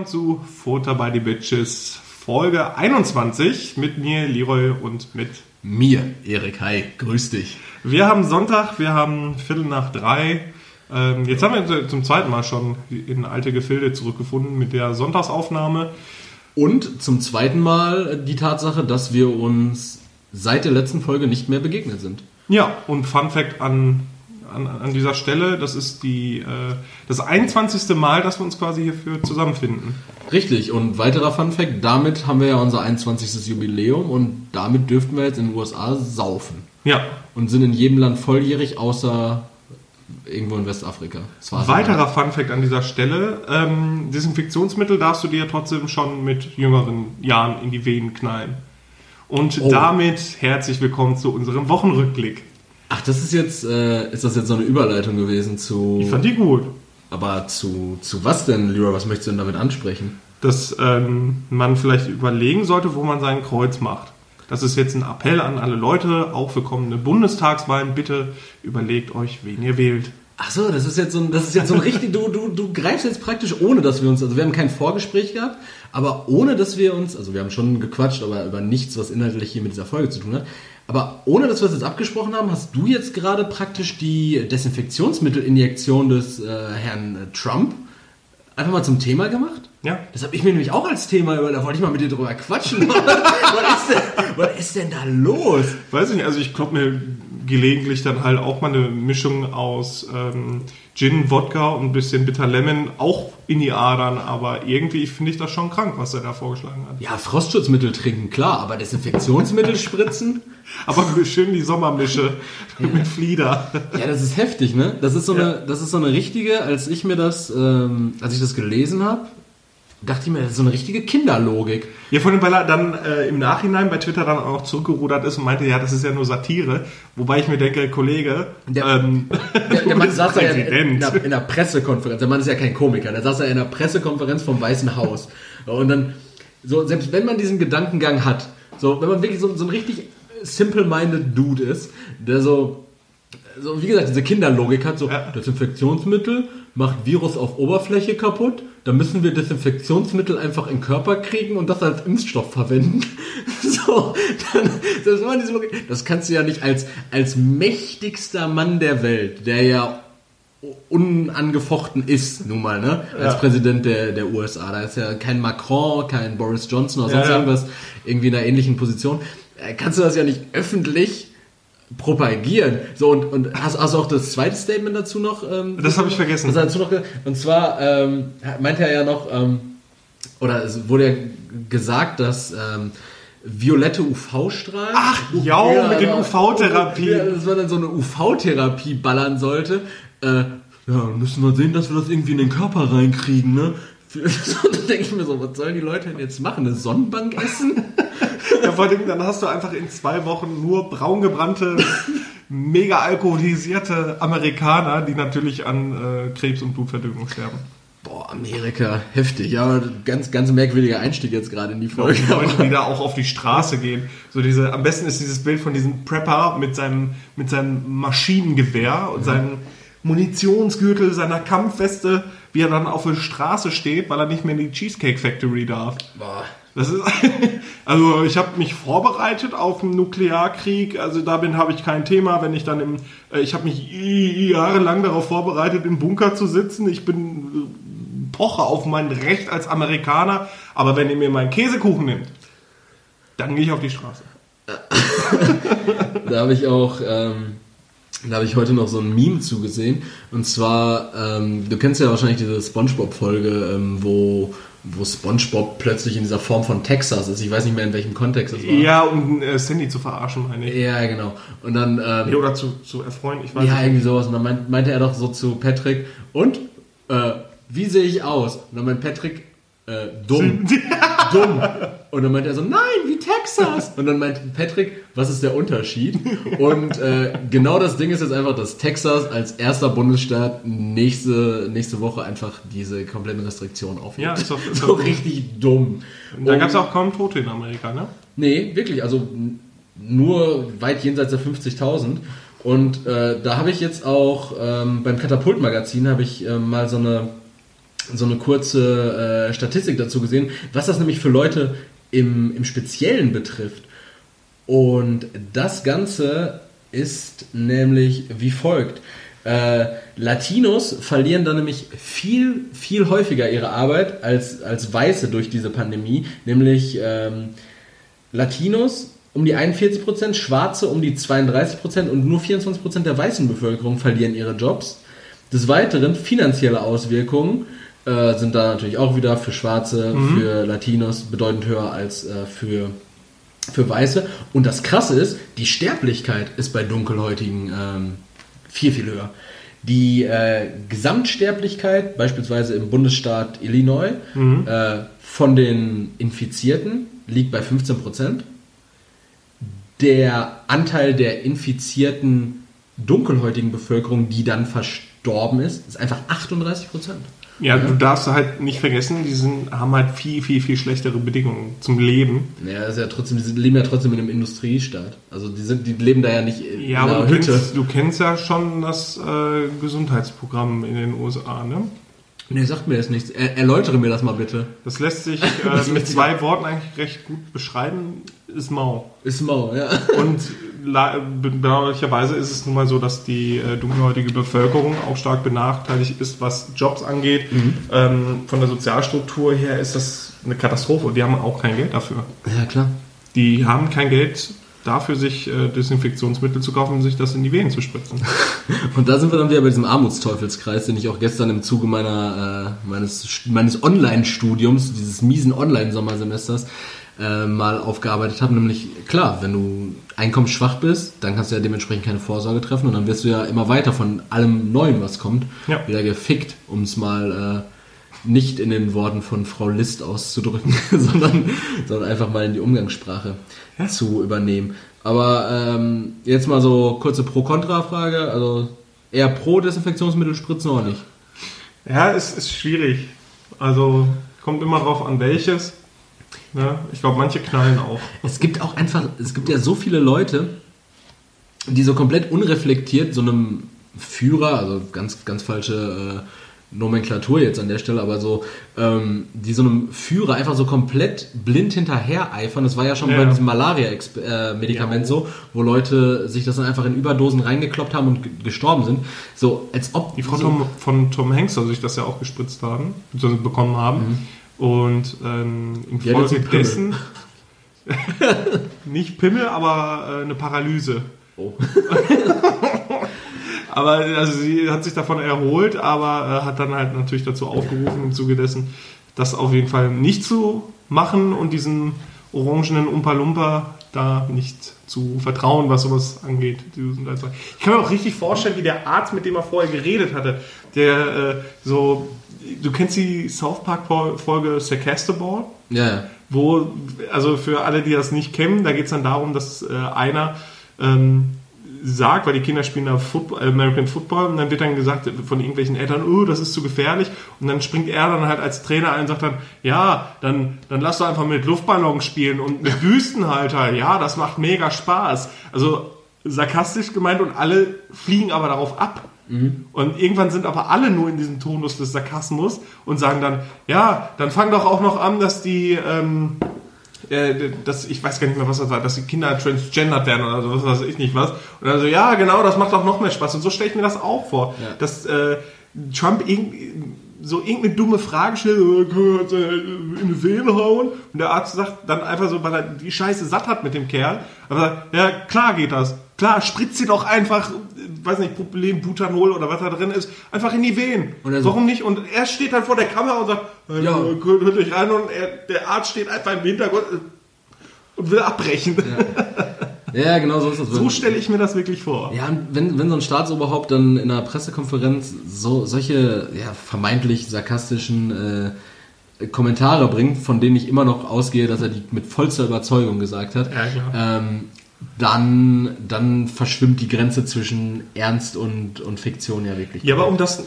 willkommen zu Futter by the Bitches, Folge 21 mit mir, Leroy und mit mir, Erik. Hi, grüß dich. Wir haben Sonntag, wir haben Viertel nach drei. Ähm, jetzt haben wir zum zweiten Mal schon in alte Gefilde zurückgefunden mit der Sonntagsaufnahme. Und zum zweiten Mal die Tatsache, dass wir uns seit der letzten Folge nicht mehr begegnet sind. Ja, und Fun Fact an, an, an dieser Stelle, das ist die, äh, das 21. Mal, dass wir uns quasi hierfür zusammenfinden. Richtig, und weiterer Fun Fact, damit haben wir ja unser 21. Jubiläum und damit dürften wir jetzt in den USA saufen. Ja. Und sind in jedem Land volljährig, außer irgendwo in Westafrika. Weiterer Fun Fact an dieser Stelle: ähm, Desinfektionsmittel darfst du dir trotzdem schon mit jüngeren Jahren in die Venen knallen. Und oh. damit herzlich willkommen zu unserem Wochenrückblick. Ach, das ist jetzt, äh, ist das jetzt so eine Überleitung gewesen zu. Ich fand die gut. Aber zu, zu was denn, Lyra? Was möchtest du denn damit ansprechen? Dass ähm, man vielleicht überlegen sollte, wo man sein Kreuz macht. Das ist jetzt ein Appell an alle Leute, auch für kommende Bundestagswahlen. Bitte überlegt euch, wen ihr wählt. Ach so, das ist jetzt so ein, das ist jetzt so ein richtig, du, du, du greifst jetzt praktisch ohne, dass wir uns, also wir haben kein Vorgespräch gehabt, aber ohne, dass wir uns, also wir haben schon gequatscht, aber über nichts, was inhaltlich hier mit dieser Folge zu tun hat, aber ohne, dass wir es jetzt abgesprochen haben, hast du jetzt gerade praktisch die Desinfektionsmittelinjektion des äh, Herrn äh, Trump einfach mal zum Thema gemacht? Ja. Das habe ich mir nämlich auch als Thema über, da wollte ich mal mit dir drüber quatschen. was, ist denn, was ist denn da los? Weiß ich nicht, also ich glaube mir gelegentlich dann halt auch mal eine Mischung aus ähm, Gin, Wodka und ein bisschen Bitter Lemon auch in die Adern, aber irgendwie finde ich das schon krank, was er da vorgeschlagen hat. Ja, Frostschutzmittel trinken, klar, aber Desinfektionsmittel spritzen? aber schön die Sommermische ja. mit Flieder. Ja, das ist heftig, ne? Das ist so ja. eine, das ist so eine richtige, als ich mir das, ähm, als ich das gelesen habe, dachte ich mir, das ist so eine richtige Kinderlogik. Ja, vor allem, weil er dann äh, im Nachhinein bei Twitter dann auch zurückgerudert ist und meinte, ja, das ist ja nur Satire. Wobei ich mir denke, Kollege, der, ähm, der, der Mann saß ja in, in, der, in der Pressekonferenz, der Mann ist ja kein Komiker, der saß ja in der Pressekonferenz vom Weißen Haus. Und dann, so, selbst wenn man diesen Gedankengang hat, so, wenn man wirklich so, so ein richtig simple-minded Dude ist, der so, so, wie gesagt, diese Kinderlogik hat, so, ja. Desinfektionsmittel macht Virus auf Oberfläche kaputt, da müssen wir Desinfektionsmittel einfach in den Körper kriegen und das als Impfstoff verwenden. so, dann, das, war diese Logik. das kannst du ja nicht als, als mächtigster Mann der Welt, der ja unangefochten ist, nun mal, ne? Als ja. Präsident der, der USA. Da ist ja kein Macron, kein Boris Johnson oder sonst ja, ja. irgendwas irgendwie in einer ähnlichen Position. Äh, kannst du das ja nicht öffentlich propagieren. So, und, und hast, hast du auch das zweite Statement dazu noch? Ähm, das habe ich vergessen. dazu noch, und zwar ähm, meinte er ja noch, ähm, oder es wurde ja gesagt, dass ähm, violette UV-Strahlen. Ach, ja, ja mit den UV-Therapien. Ja, dass man dann so eine UV-Therapie ballern sollte. Äh, ja, müssen wir sehen, dass wir das irgendwie in den Körper reinkriegen, ne? da denke ich mir so, was sollen die Leute denn jetzt machen? Eine Sonnenbank essen? ja, vor allem, dann hast du einfach in zwei Wochen nur braungebrannte, mega alkoholisierte Amerikaner, die natürlich an äh, Krebs und Blutverdüngung sterben. Boah, Amerika, heftig. Ja, ganz, ganz merkwürdiger Einstieg jetzt gerade in die Folge. Die Leute, die da auch auf die Straße gehen. So diese, am besten ist dieses Bild von diesem Prepper mit seinem, mit seinem Maschinengewehr und mhm. seinem Munitionsgürtel, seiner Kampfweste, wie er dann auf der Straße steht, weil er nicht mehr in die Cheesecake Factory darf. Boah. Das ist, also ich habe mich vorbereitet auf einen Nuklearkrieg. Also da bin habe ich kein Thema, wenn ich dann im, äh, ich habe mich jahrelang darauf vorbereitet, im Bunker zu sitzen. Ich bin äh, poche auf mein Recht als Amerikaner. Aber wenn ihr mir meinen Käsekuchen nimmt, dann gehe ich auf die Straße. da habe ich auch ähm, da habe ich heute noch so ein Meme zugesehen. Und zwar, ähm, du kennst ja wahrscheinlich diese Spongebob-Folge, ähm, wo, wo Spongebob plötzlich in dieser Form von Texas ist. Ich weiß nicht mehr, in welchem Kontext das war. Ja, um äh, Sandy zu verarschen, meine ich. Ja, genau. Und dann... Ähm, ja, oder zu, zu erfreuen, ich weiß Ja, nicht. irgendwie sowas. Und dann meint, meinte er doch so zu Patrick, und, äh, wie sehe ich aus? Und dann meint Patrick, äh, dumm. dumm. Und dann meint er so, nein, Texas. Und dann meint Patrick, was ist der Unterschied? Und äh, genau das Ding ist jetzt einfach, dass Texas als erster Bundesstaat nächste, nächste Woche einfach diese kompletten Restriktionen aufhebt. Ja, ist doch, ist so richtig dumm. Und da gab es auch kaum Tote in Amerika, ne? Nee, wirklich. Also nur weit jenseits der 50.000. Und äh, da habe ich jetzt auch ähm, beim Katapult-Magazin habe ich äh, mal so eine so eine kurze äh, Statistik dazu gesehen, was das nämlich für Leute im, im Speziellen betrifft. Und das Ganze ist nämlich wie folgt. Äh, Latinos verlieren dann nämlich viel, viel häufiger ihre Arbeit als, als Weiße durch diese Pandemie. Nämlich ähm, Latinos um die 41%, Schwarze um die 32% und nur 24% der weißen Bevölkerung verlieren ihre Jobs. Des Weiteren finanzielle Auswirkungen äh, sind da natürlich auch wieder für Schwarze, mhm. für Latinos bedeutend höher als äh, für, für Weiße. Und das Krasse ist, die Sterblichkeit ist bei Dunkelhäutigen ähm, viel, viel höher. Die äh, Gesamtsterblichkeit, beispielsweise im Bundesstaat Illinois, mhm. äh, von den Infizierten liegt bei 15 Prozent. Der Anteil der infizierten dunkelhäutigen Bevölkerung, die dann verstorben ist, ist einfach 38 Prozent. Ja, ja, du darfst halt nicht vergessen, die sind, haben halt viel, viel, viel schlechtere Bedingungen zum Leben. Ja, ist ja trotzdem, die leben ja trotzdem in einem Industriestaat. Also die sind, die leben da ja nicht in ja, einer aber du Hütte. Kennst, du kennst ja schon das äh, Gesundheitsprogramm in den USA, ne? Nee, sagt mir das nichts. Er, erläutere mir das mal bitte. Das lässt sich äh, mit zwei Worten eigentlich recht gut beschreiben. Ist mau. Ist mau, ja. Und bedauerlicherweise ist es nun mal so, dass die äh, dunkelhäutige Bevölkerung auch stark benachteiligt ist, was Jobs angeht. Mhm. Ähm, von der Sozialstruktur her ist das eine Katastrophe und die haben auch kein Geld dafür. Ja, klar. Die haben kein Geld dafür, sich äh, Desinfektionsmittel zu kaufen und sich das in die Venen zu spritzen. und da sind wir dann wieder bei diesem Armutsteufelskreis, den ich auch gestern im Zuge meiner, äh, meines, meines Online-Studiums, dieses miesen Online-Sommersemesters, äh, mal aufgearbeitet habe. Nämlich, klar, wenn du einkommensschwach bist, dann kannst du ja dementsprechend keine Vorsorge treffen und dann wirst du ja immer weiter von allem Neuen, was kommt, ja. wieder gefickt, um es mal äh, nicht in den Worten von Frau List auszudrücken, sondern, sondern einfach mal in die Umgangssprache ja. zu übernehmen. Aber ähm, jetzt mal so kurze Pro-Kontra-Frage. Also eher pro Desinfektionsmittel spritzen oder nicht? Ja, es ist schwierig. Also kommt immer drauf an welches. Ja, ich glaube, manche knallen auch. Es gibt auch einfach, es gibt ja so viele Leute, die so komplett unreflektiert so einem Führer, also ganz, ganz falsche äh, Nomenklatur jetzt an der Stelle, aber so, ähm, die so einem Führer einfach so komplett blind hinterher eifern. Das war ja schon ja. bei diesem Malaria-Medikament ja. so, wo Leute sich das dann einfach in Überdosen reingekloppt haben und gestorben sind. So, als ob. Die Frau so Tom, von Tom Hanks soll sich das ja auch gespritzt haben, bekommen haben. Mhm und ähm, infolgedessen nicht Pimmel, aber äh, eine Paralyse. Oh. aber also sie hat sich davon erholt, aber äh, hat dann halt natürlich dazu aufgerufen im Zuge dessen, das auf jeden Fall nicht zu machen und diesen orangenen Umpa-Lumpa da nicht zu vertrauen, was sowas angeht. Ich kann mir auch richtig vorstellen, wie der Arzt, mit dem er vorher geredet hatte, der äh, so du kennst die South Park Folge Sarcastable? Ja, ja. Wo, also für alle, die das nicht kennen, da geht es dann darum, dass äh, einer ähm, sagt, weil die Kinder spielen da Football, American Football und dann wird dann gesagt von irgendwelchen Eltern, oh, das ist zu gefährlich und dann springt er dann halt als Trainer ein und sagt dann, ja, dann, dann lass doch einfach mit Luftballons spielen und mit Büstenhalter, ja, das macht mega Spaß. Also sarkastisch gemeint und alle fliegen aber darauf ab. Mhm. Und irgendwann sind aber alle nur in diesem Tonus des Sarkasmus und sagen dann, ja, dann fang doch auch noch an, dass die, ähm, äh, dass, ich weiß gar nicht mehr, was das war, dass die Kinder transgendert werden oder so, was weiß ich nicht was. Und dann so, ja, genau, das macht auch noch mehr Spaß. Und so stelle ich mir das auch vor, ja. dass äh, Trump irgendwie so irgendeine dumme Frage stellt, äh, in die Vene hauen und der Arzt sagt dann einfach so, weil er die Scheiße satt hat mit dem Kerl, aber sagt, ja klar geht das, klar spritzt sie doch einfach weiß nicht, Problem, Butanol oder was da drin ist, einfach in die Venen. So. Warum nicht? Und er steht dann vor der Kamera und sagt, ja. hört euch rein und er, der Arzt steht einfach im Hintergrund und will abbrechen. Ja. ja genau so ist das. So stelle ich mir das wirklich vor. Ja, wenn, wenn so ein Staatsoberhaupt dann in einer Pressekonferenz so solche ja, vermeintlich sarkastischen äh, Kommentare bringt, von denen ich immer noch ausgehe, dass er die mit vollster Überzeugung gesagt hat, ja, ähm, dann, dann verschwimmt die Grenze zwischen Ernst und, und Fiktion ja wirklich. Ja, aber um das,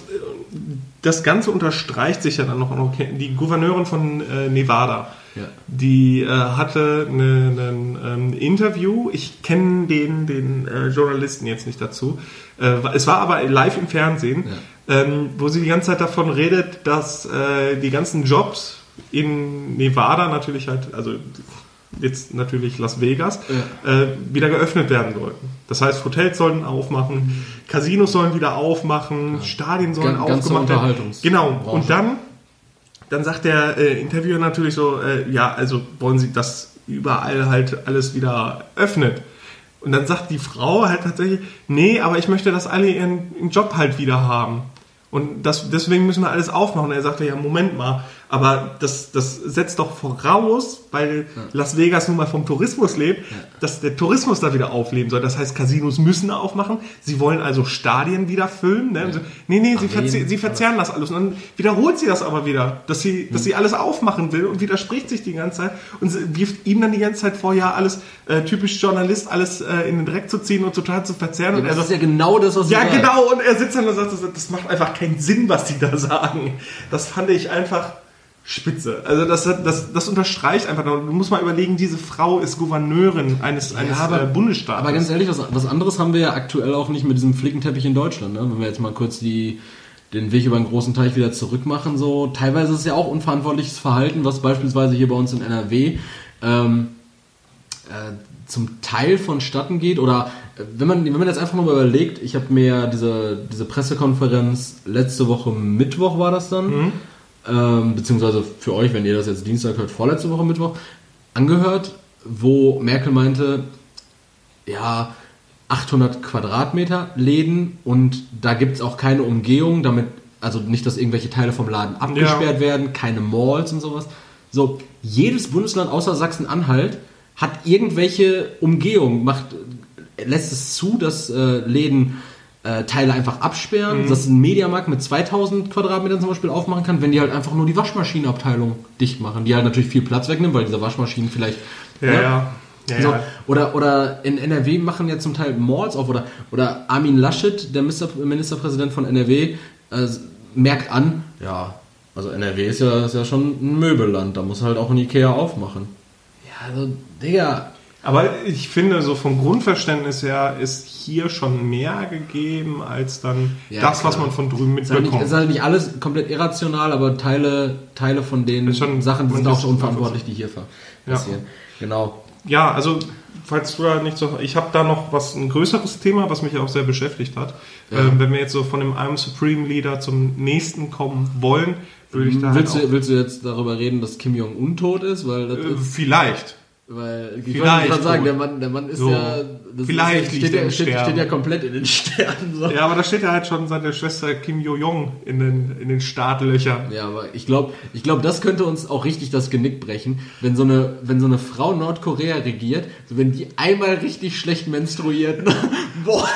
das Ganze unterstreicht sich ja dann noch, noch die Gouverneurin von äh, Nevada. Ja. Die äh, hatte ein ähm, Interview. Ich kenne den, den äh, Journalisten jetzt nicht dazu. Äh, es war aber live im Fernsehen. Ja. ähm, wo sie die ganze Zeit davon redet, dass äh, die ganzen Jobs in Nevada natürlich halt, also jetzt natürlich Las Vegas, ja. äh, wieder geöffnet werden sollten. Das heißt, Hotels sollten aufmachen, mhm. Casinos sollen wieder aufmachen, ja. Stadien sollen Gan aufgemacht werden. Genau. Branche. Und dann, dann sagt der äh, Interviewer natürlich so, äh, ja, also wollen Sie, dass überall halt alles wieder öffnet. Und dann sagt die Frau halt tatsächlich, nee, aber ich möchte, dass alle ihren, ihren Job halt wieder haben. Und das, deswegen müssen wir alles aufmachen. Und er sagte, ja, Moment mal, aber das, das setzt doch voraus, weil ja. Las Vegas nun mal vom Tourismus lebt, ja. dass der Tourismus da wieder aufleben soll. Das heißt, Casinos müssen aufmachen. Sie wollen also Stadien wieder füllen. Ne? Ja. Nee, nee, sie, verze sie verzerren das alles. Und dann wiederholt sie das aber wieder, dass sie, dass sie alles aufmachen will und widerspricht sich die ganze Zeit und wirft ihm dann die ganze Zeit vor, ja, alles äh, typisch Journalist, alles äh, in den Dreck zu ziehen und total zu verzerren. und das sagt, ist ja genau das, was sie Ja, genau. Und er sitzt dann und sagt, das, das macht einfach keinen Sinn, was sie da sagen. Das fand ich einfach spitze. Also das, das, das unterstreicht einfach. Du musst mal überlegen, diese Frau ist Gouverneurin eines, eines ja, aber, äh, Bundesstaates. Aber ganz ehrlich, was, was anderes haben wir ja aktuell auch nicht mit diesem Flickenteppich in Deutschland. Ne? Wenn wir jetzt mal kurz die, den Weg über einen großen Teich wieder zurück machen, so teilweise ist es ja auch unverantwortliches Verhalten, was beispielsweise hier bei uns in NRW ähm, äh, zum Teil vonstatten geht oder äh, wenn man, wenn man jetzt einfach mal überlegt, ich habe mir diese, diese Pressekonferenz letzte Woche Mittwoch war das dann, mhm ähm, beziehungsweise für euch, wenn ihr das jetzt Dienstag hört, vorletzte Woche Mittwoch, angehört, wo Merkel meinte, ja, 800 Quadratmeter Läden und da gibt es auch keine Umgehung, damit, also nicht, dass irgendwelche Teile vom Laden abgesperrt ja. werden, keine Malls und sowas. So, jedes Bundesland außer Sachsen-Anhalt hat irgendwelche Umgehung, macht, lässt es zu, dass äh, Läden äh, Teile einfach absperren, mhm. dass ein Mediamarkt mit 2000 Quadratmetern zum Beispiel aufmachen kann, wenn die halt einfach nur die Waschmaschinenabteilung dicht machen, die halt natürlich viel Platz wegnehmen, weil diese Waschmaschinen vielleicht... Ja, ne? ja. Ja, so, ja. Oder, oder in NRW machen ja zum Teil Malls auf oder, oder Armin Laschet, der Ministerpräsident von NRW, äh, merkt an, ja, also NRW ist ja, ist ja schon ein Möbelland, da muss halt auch ein Ikea aufmachen. Ja, also, Digga, aber ich finde, so vom Grundverständnis her ist hier schon mehr gegeben als dann ja, das, klar. was man von drüben mitbekommt. Es ist halt nicht alles komplett irrational, aber Teile, Teile von den schon, Sachen sind auch so unverantwortlich, die hier passieren. Ja. Genau. Ja, also falls du da nicht so, ich habe da noch was ein größeres Thema, was mich auch sehr beschäftigt hat. Ja. Ähm, wenn wir jetzt so von dem I'm Supreme Leader zum nächsten kommen wollen, würde ich da willst, halt du, willst du jetzt darüber reden, dass Kim Jong Un tot ist, weil äh, ist vielleicht. Weil, ich wollte gerade sagen, der Mann, der Mann ist so. ja. Vielleicht ist, steht, ja, steht, steht, ja komplett in den Sternen. So. Ja, aber da steht ja halt schon seine Schwester Kim Jo-Jong in den, in den Startlöchern. Ja, aber ich glaube, ich glaub, das könnte uns auch richtig das Genick brechen, wenn so eine, wenn so eine Frau Nordkorea regiert, wenn die einmal richtig schlecht menstruiert. Boah.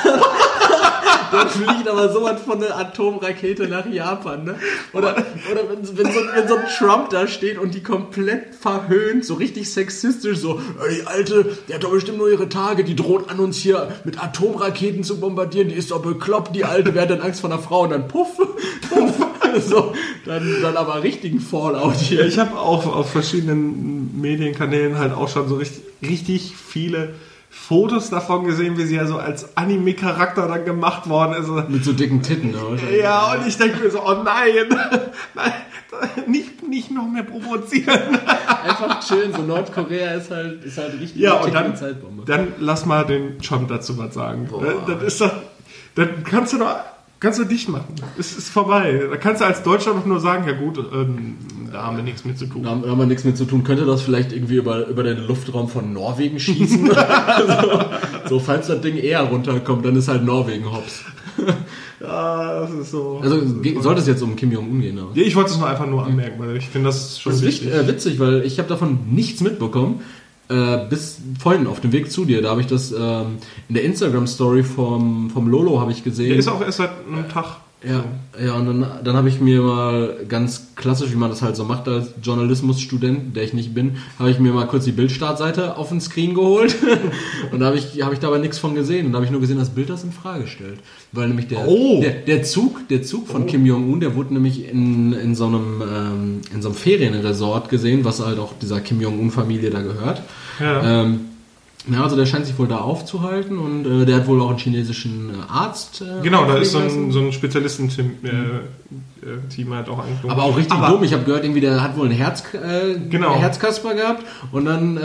Dann fliegt aber sowas von einer Atomrakete nach Japan, ne? Oder, oder wenn, wenn, so, wenn so ein Trump da steht und die komplett verhöhnt, so richtig sexistisch, so, die Alte, die hat doch bestimmt nur ihre Tage, die droht an uns hier mit Atomraketen zu bombardieren, die ist doch bekloppt, die Alte, wer hat denn Angst vor einer Frau? Und dann puff, puff, so, dann, dann aber richtigen Fallout hier. Ich habe auch auf verschiedenen Medienkanälen halt auch schon so richtig, richtig viele Fotos davon gesehen, wie sie ja so als Anime-Charakter dann gemacht worden ist. Mit so dicken Titten, oder? Ja, und ich denke mir so, oh nein, nein nicht, nicht noch mehr provozieren. Einfach chillen, so Nordkorea ist halt, ist halt richtig ja, und dann, Zeitbombe. Dann lass mal den Trump dazu was sagen. Boah. Das ist doch, dann kannst du doch Kannst du dicht machen. Es ist vorbei. Da kannst du als Deutscher doch nur sagen, ja gut, ähm, da haben wir nichts mit zu tun. Da haben, wir nichts mit zu tun. Könnte das vielleicht irgendwie über, über den Luftraum von Norwegen schießen? so, so, falls das Ding eher runterkommt, dann ist halt Norwegen hops. ja, das ist so. Also sollte es jetzt um Kim Jong-un gehen? Ja, ich wollte es nur einfach nur anmerken, weil ich finde das schon das ist wichtig. Äh, witzig, weil ich habe davon nichts mitbekommen. Äh, bis vorhin auf dem Weg zu dir, da habe ich das ähm, in der Instagram-Story vom, vom Lolo habe ich gesehen. Der ist auch erst seit einem Tag. Ja, ja und dann, dann habe ich mir mal ganz klassisch, wie man das halt so macht als Journalismusstudent, der ich nicht bin, habe ich mir mal kurz die Bildstartseite auf den Screen geholt und da habe ich, hab ich dabei nichts von gesehen und da habe ich nur gesehen, dass Bild das in Frage stellt. Weil nämlich der, oh. der, der, Zug, der Zug von oh. Kim Jong-un, der wurde nämlich in, in, so einem, ähm, in so einem Ferienresort gesehen, was halt auch dieser Kim Jong-un-Familie da gehört. Ja. Ähm, Ja, also der scheint sich wohl da aufzuhalten und äh, der hat wohl auch einen chinesischen äh, Arzt. Äh, genau, da ist so ein, so ein Spezialistenteam äh, äh halt auch angeklungen. Aber auch richtig Aber dumm. Ich habe gehört, irgendwie der hat wohl ein Herz, genau. Herzkasper gehabt und dann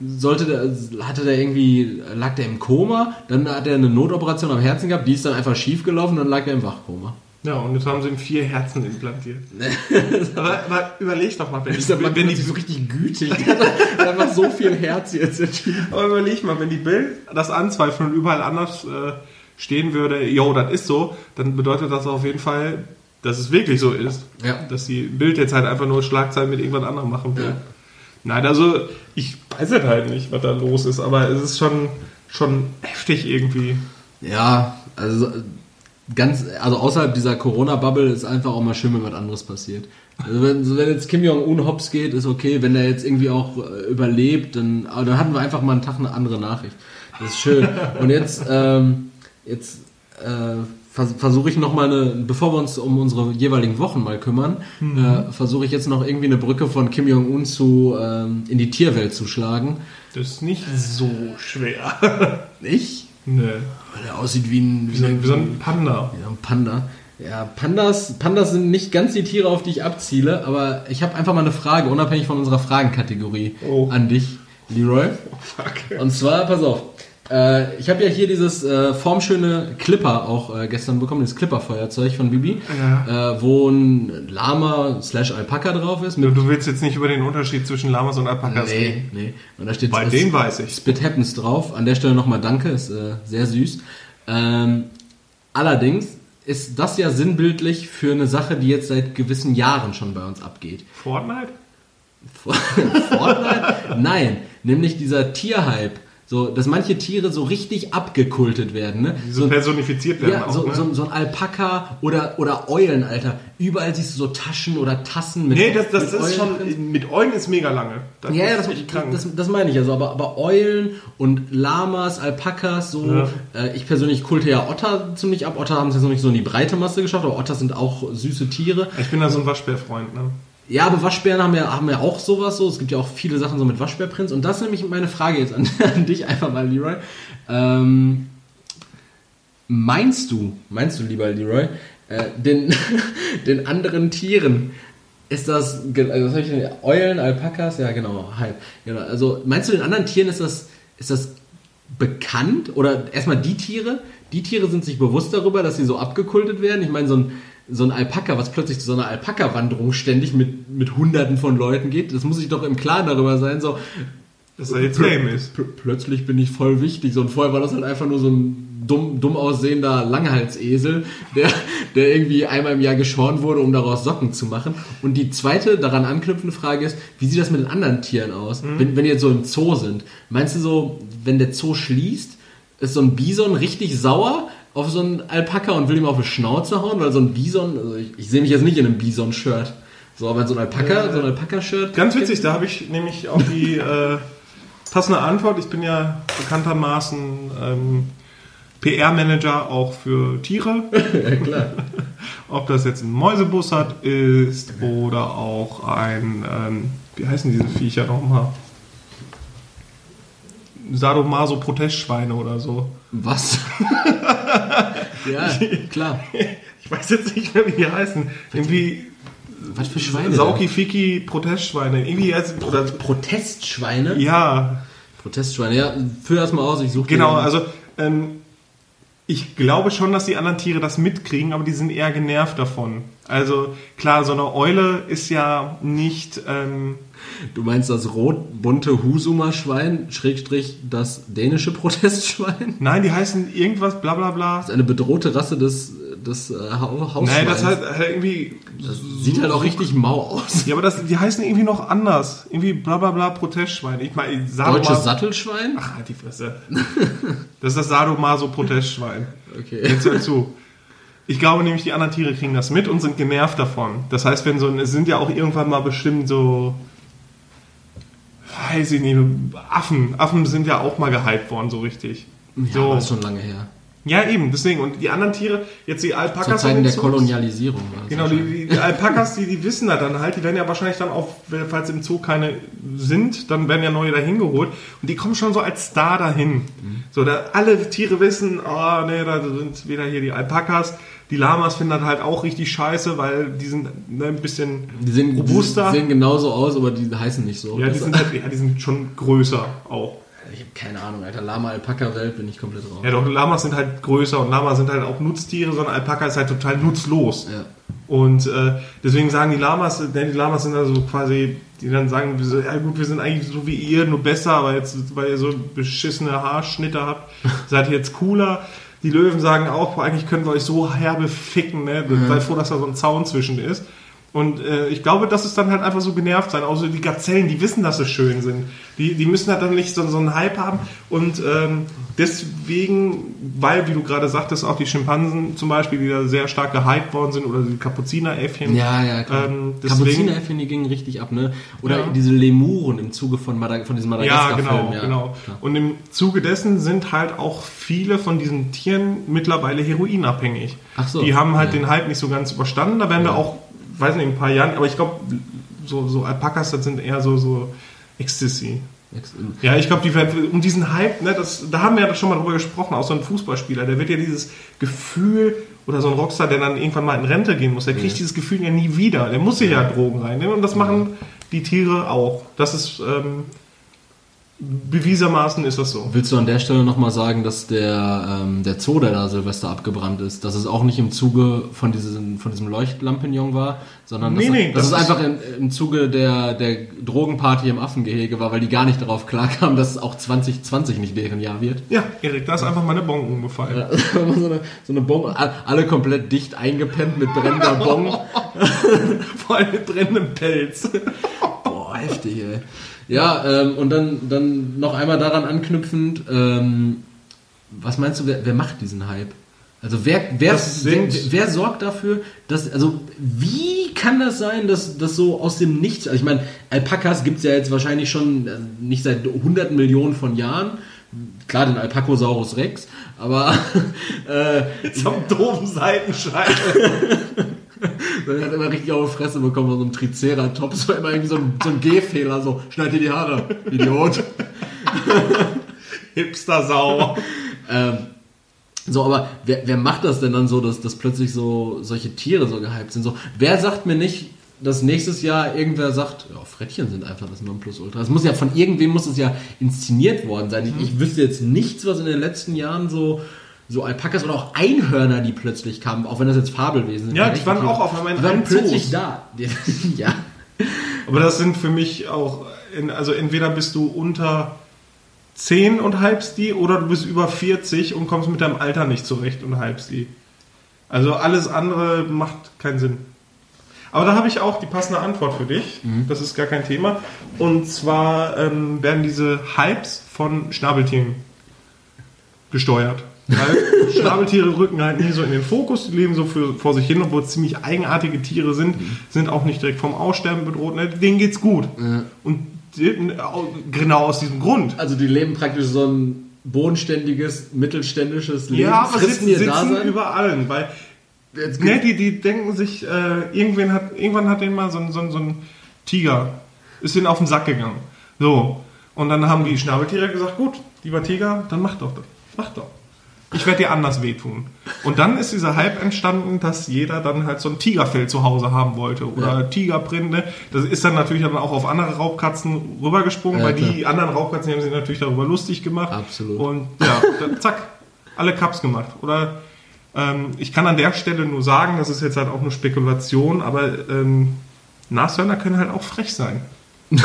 sollte der, hatte der irgendwie, lag der im Koma, dann hat er eine Notoperation am Herzen gehabt, die ist dann einfach schief gelaufen und dann lag er im Wachkoma. Ja, und jetzt haben sie ihm vier Herzen implantiert. aber, aber, überleg doch mal, wenn, ich, wenn, wenn die so richtig gütig, einfach so viel Herz jetzt. Aber überleg mal, wenn die Bild das anzweifeln und überall anders äh, stehen würde, yo, das ist so, dann bedeutet das auf jeden Fall, dass es wirklich so ist. Ja. Dass die Bild jetzt halt einfach nur Schlagzeilen mit irgendwas anderem machen will. Ja. Nein, also ich weiß halt nicht, was da los ist, aber es ist schon, schon heftig irgendwie. Ja, also ganz, also außerhalb dieser Corona-Bubble ist einfach auch mal schön, wenn was anderes passiert. Also wenn, wenn jetzt Kim Jong-un hops geht, ist okay. Wenn der jetzt irgendwie auch äh, überlebt, dann, aber dann hatten wir einfach mal einen Tag eine andere Nachricht. Das ist schön. Und jetzt, ähm, jetzt äh, vers versuche ich noch mal eine, bevor wir uns um unsere jeweiligen Wochen mal kümmern, mhm. äh, versuche ich jetzt noch irgendwie eine Brücke von Kim Jong-un zu ähm, in die Tierwelt zu schlagen. Das ist nicht so schwer. nicht? Nö. Weil er aussieht wie ein, wie, ein, wie so ein Panda. Ja, ein Panda. Ja, Pandas, Pandas sind nicht ganz die Tiere, auf die ich abziele, aber ich habe einfach mal eine Frage, unabhängig von unserer Fragenkategorie oh. an dich, Leroy. Oh, fuck. Und zwar, pass auf, äh, ich habe ja hier dieses äh, formschöne Clipper auch äh, gestern bekommen, das Clipper-Feuerzeug von Bibi, ja. Äh, wo ein Lama slash Alpaka drauf ist. du willst jetzt nicht über den Unterschied zwischen Lamas und Alpakas nee, reden? Nee, und da steht Bei denen weiß ich. Spit Happens drauf. An der Stelle nochmal Danke, ist äh, sehr süß. Ähm, allerdings ist das ja sinnbildlich für eine Sache, die jetzt seit gewissen Jahren schon bei uns abgeht. Fortnite? Fortnite? Nein, nämlich dieser Tierhype so, dass manche Tiere so richtig abgekultet werden. Ne? so, so personifiziert werden ja, auch, so, ne? so, so, ein Alpaka oder, oder Eulen, Alter. Überall siehst du so Taschen oder Tassen mit Nee, das, das mit ist Eulen schon, mit Eulen ist mega lange. Das ja, ja, das, das, das, meine ich also. Aber, aber Eulen und Lamas, Alpakas, so. Ja. Äh, ich persönlich kulte ja Otter ziemlich ab. Otter haben es jetzt noch nicht so in die breite Masse geschafft, aber Otter sind auch süße Tiere. Ich bin da so ein Waschbärfreund, ne? Ja, aber Waschbären haben ja, haben ja auch sowas so. Es gibt ja auch viele Sachen so mit Waschbärprinz. Und das ist nämlich meine Frage jetzt an, an dich einfach mal, Leroy. Ähm, meinst du, meinst du, lieber Leroy, äh, den, den anderen Tieren ist das, also was habe ich denn, Eulen, Alpakas? Ja, genau, halb. Genau. Also meinst du, den anderen Tieren ist das, ist das bekannt? Oder erstmal die Tiere? Die Tiere sind sich bewusst darüber, dass sie so abgekultet werden. Ich meine, so ein so ein Alpaka, was plötzlich zu so einer Alpaka-Wanderung ständig mit, mit Hunderten von Leuten geht, das muss ich doch im Klaren darüber sein, so. Dass er jetzt lame ist. Plötzlich bin ich voll wichtig. So, und vorher war das halt einfach nur so ein dumm, dumm aussehender Langhalsesel, der, der irgendwie einmal im Jahr geschoren wurde, um daraus Socken zu machen. Und die zweite daran anknüpfende Frage ist, wie sieht das mit den anderen Tieren aus? Mhm. Wenn, wenn die jetzt so im Zoo sind, meinst du so, wenn der Zoo schließt, ist so ein Bison richtig sauer, auf so einen Alpaka und will ihm auf die Schnauze hauen, weil so ein Bison, also ich, ich sehe mich jetzt nicht in einem Bison-Shirt. So, aber so ein Alpaka, äh, so ein Alpaka-Shirt. Ganz witzig, da habe ich nämlich auch die äh, passende Antwort. Ich bin ja bekanntermaßen ähm, PR-Manager auch für Tiere. ja, klar. Ob das jetzt ein Mäusebussard ist oder auch ein, ähm, wie heißen diese Viecher nochmal? Sadomaso-Protestschweine oder so. Was? ja, klar. Ich weiß jetzt nicht mehr, wie die heißen. Irgendwie. Was für Schweine? Sauki Fiki Protestschweine. Irgendwie heißt, oder Protestschweine? Ja. Protestschweine, ja. Führ das mal aus, ich suche Genau, also ähm, ich glaube schon, dass die anderen Tiere das mitkriegen, aber die sind eher genervt davon. Also klar, so eine Eule ist ja nicht. Ähm, Du meinst das rot-bunte Husuma-Schwein, Schrägstrich das dänische Protestschwein? Nein, die heißen irgendwas, bla bla bla. Das ist eine bedrohte Rasse des, des äh, Hausschweins. Nein, das halt, halt irgendwie... Das sieht halt auch richtig mau aus. Ja, aber das, die heißen irgendwie noch anders. Irgendwie bla bla bla Protestschwein. Ich meine, Deutsches Sattelschwein? Ach, halt die Fresse. das ist das Sadomaso-Protestschwein. Okay. Jetzt hör zu. Ich glaube nämlich, die anderen Tiere kriegen das mit und sind genervt davon. Das heißt, wenn so, es sind ja auch irgendwann mal bestimmt so weiß ich nicht, Affen. Affen sind ja auch mal gehypt worden, so richtig. Ja, so. das ist schon lange her. Ja, eben, deswegen. Und die anderen Tiere, jetzt die Alpakas. Zu Zeiten der Kolonialisierung. Genau, die, die, Alpakas, die, die wissen da dann halt, die werden ja wahrscheinlich dann auch, falls im Zoo keine sind, dann werden ja neue dahin geholt. Und die kommen schon so als Star dahin. Mhm. So, da alle Tiere wissen, oh, nee, da sind wieder hier die Alpakas. Die Lamas finden das halt auch richtig scheiße, weil die sind ne, ein bisschen die sehen, robuster. Die sehen genauso aus, aber die heißen nicht so. Ja, die sind, halt, ja, die sind schon größer auch. Ich habe keine Ahnung, Alter. Lama-Alpaka-Welt bin ich komplett raus. Ja, doch, Lamas sind halt größer und Lamas sind halt auch Nutztiere, sondern Alpaka ist halt total nutzlos. Ja. Und äh, deswegen sagen die Lamas, denn die Lamas sind also quasi, die dann sagen, ja gut, wir sind eigentlich so wie ihr, nur besser, aber jetzt, weil ihr so beschissene Haarschnitte habt, seid ihr jetzt cooler. Die Löwen sagen auch, eigentlich können wir euch so herbe ficken, ne? Mhm. Seid froh, dass da so ein Zaun zwischen ist. Und äh, ich glaube, das ist dann halt einfach so genervt sein. Außer die Gazellen, die wissen, dass sie schön sind. Die, die müssen halt dann nicht so, so einen Hype haben. Und ähm, deswegen, weil, wie du gerade sagtest, auch die Schimpansen zum Beispiel, die da sehr stark gehypt worden sind, oder die Kapuzineräffchen. Ja, ja, klar. Ähm, Kapuzineräffchen, die gingen richtig ab, ne? Oder ja. diese Lemuren im Zuge von, Madag von diesem Madagaskar-Film. Ja, genau, ja, genau. Klar. Und im Zuge dessen sind halt auch viele von diesen Tieren mittlerweile heroinabhängig. Ach so. Die haben halt ja. den Hype nicht so ganz überstanden. Da werden wir auch weiß nicht, in ein paar Jahren, aber ich glaube, so, so Alpakas, das sind eher so, so Ecstasy. Ja, ich glaube, die um diesen Hype, ne, das, da haben wir ja schon mal drüber gesprochen, auch so ein Fußballspieler, der wird ja dieses Gefühl, oder so ein Rockstar, der dann irgendwann mal in Rente gehen muss, der kriegt ja. dieses Gefühl ja nie wieder. Der muss sich ja Drogen reinnehmen und das machen die Tiere auch. Das ist ähm, bewiesermaßen ist das so. Willst du an der Stelle nochmal sagen, dass der, ähm, der Zoo, der da Silvester abgebrannt ist, dass es auch nicht im Zuge von, diesen, von diesem Leuchtlampignon war, sondern nee, dass, nee, dass das es einfach im, im Zuge der, der Drogenparty im Affengehege war, weil die gar nicht darauf klarkamen, dass es auch 2020 nicht deren Jahr wird? Ja, Erik, da ist einfach mal eine Bon umgefallen. Ja, so, eine, so eine Bon, alle komplett dicht eingepennt mit brennender Bon. Vor allem mit brennendem Pelz. Boah, heftig, ey. Ja, ähm, und dann, dann noch einmal daran anknüpfend, ähm, was meinst du, wer, wer macht diesen Hype? Also wer, wer, wer, wer, sorgt dafür, dass, also wie kann das sein, dass das so aus dem Nichts, also ich meine, Alpakas gibt es ja jetzt wahrscheinlich schon äh, nicht seit hunderten Millionen von Jahren, klar den Alpacosaurus Rex, aber äh, zum doofen Seitenscheitel. Dann hat immer richtig auf die Fresse bekommen von so einem Triceratops. war immer irgendwie so ein, so ein Gehfehler, so, schneid dir die Haare, Idiot. Hipster-Sau. ähm, so, aber wer, wer macht das denn dann so, dass, dass plötzlich so solche Tiere so gehypt sind? So, wer sagt mir nicht, dass nächstes Jahr irgendwer sagt, ja, Frettchen sind einfach das Nonplusultra. Es muss ja von irgendwem muss es ja inszeniert worden sein. Ich, ich wüsste jetzt nichts, was in den letzten Jahren so so Alpakas oder auch Einhörner, die plötzlich kamen, auch wenn das jetzt Fabelwesen sind. Ja, die waren auch auf einmal in waren plötzlich da. ja. Aber das sind für mich auch, also entweder bist du unter 10 und hypst die oder du bist über 40 und kommst mit deinem Alter nicht zurecht und hypst die. Also alles andere macht keinen Sinn. Aber da habe ich auch die passende Antwort für dich. Mhm. Das ist gar kein Thema. Und zwar ähm, werden diese Hypes von Schnabeltieren gesteuert. Weil Schnabeltiere rücken halt nie so in den Fokus, die leben so für, vor sich hin, obwohl es ziemlich eigenartige Tiere sind, mhm. sind auch nicht direkt vom Aussterben bedroht. Ne? Denen geht's gut. Ja. Und genau aus diesem Grund. Also die leben praktisch so ein bodenständiges, mittelständisches Leben. Ja, aber sitzen, sitzen Dasein? über allen, weil ne, die, die denken sich, äh, irgendwann, hat, irgendwann hat denen mal so ein, so, ein, so ein Tiger, ist denen auf den Sack gegangen. So. Und dann haben die Schnabeltiere gesagt, gut, lieber Tiger, dann mach doch das. Mach doch ich werde dir anders wehtun. Und dann ist dieser Hype entstanden, dass jeder dann halt so ein Tigerfell zu Hause haben wollte oder ja. Tigerprinde. Das ist dann natürlich dann auch auf andere Raubkatzen rübergesprungen, ja, weil klar. die anderen Raubkatzen haben sich natürlich darüber lustig gemacht. Absolut. Und ja, dann, zack, alle Cups gemacht. Oder ähm, ich kann an der Stelle nur sagen, das ist jetzt halt auch nur Spekulation, aber ähm, Nashörner können halt auch frech sein.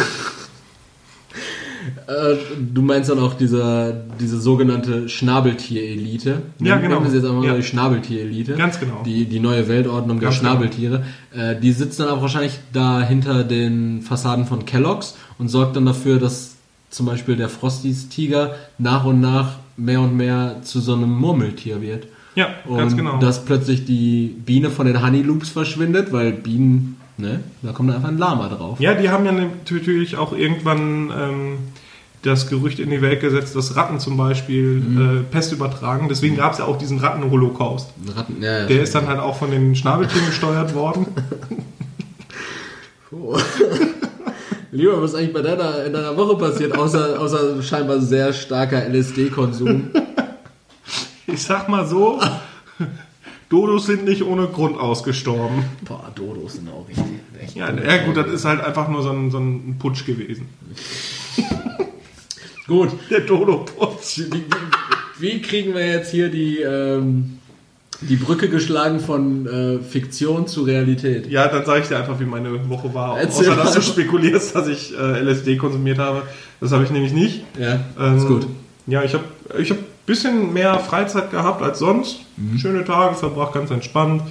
Äh, du meinst dann auch diese, diese sogenannte Schnabeltier-Elite. Ja, genau. Das ist jetzt einfach ja. mal die Schnabeltier-Elite. Ganz genau. Die, die neue Weltordnung Ganz der genau. Schnabeltiere. Genau. Äh, die sitzt dann aber wahrscheinlich da hinter den Fassaden von Kellogg's und sorgt dann dafür, dass zum Beispiel der Frosties-Tiger nach und nach mehr und mehr zu so einem Murmeltier wird. Ja, und ganz genau. Dass plötzlich die Biene von den Honey Loops verschwindet, weil Bienen, ne, da kommt einfach ein Lama drauf. Ja, die haben ja natürlich auch irgendwann ähm, das Gerücht in die Welt gesetzt, dass Ratten zum Beispiel mhm. äh, Pest übertragen. Deswegen gab es ja auch diesen Ratten-Holocaust. Ratten, ja, ja, Der ist dann halt auch von den Schnabeltieren gesteuert worden. Lieber, was ist eigentlich bei deiner, in deiner Woche passiert, außer, außer scheinbar sehr starker LSD-Konsum? Ich sag mal so, Dodos sind nicht ohne Grund ausgestorben. Boah, Dodos sind auch richtig. Ja, ja, gut, das ist halt einfach nur so ein, so ein Putsch gewesen. gut. Der Dodo-Putsch. Wie, wie, kriegen wir jetzt hier die, ähm, die Brücke geschlagen von äh, Fiktion zu Realität? Ja, dann sage ich dir einfach, wie meine Woche war. Erzähl Außer, dass du spekulierst, dass ich äh, LSD konsumiert habe. Das habe ich nämlich nicht. Ja, ähm, ist gut. Ja, ich habe ich hab bisschen mehr Freizeit gehabt als sonst. Mhm. Schöne Tage verbracht, ganz entspannt.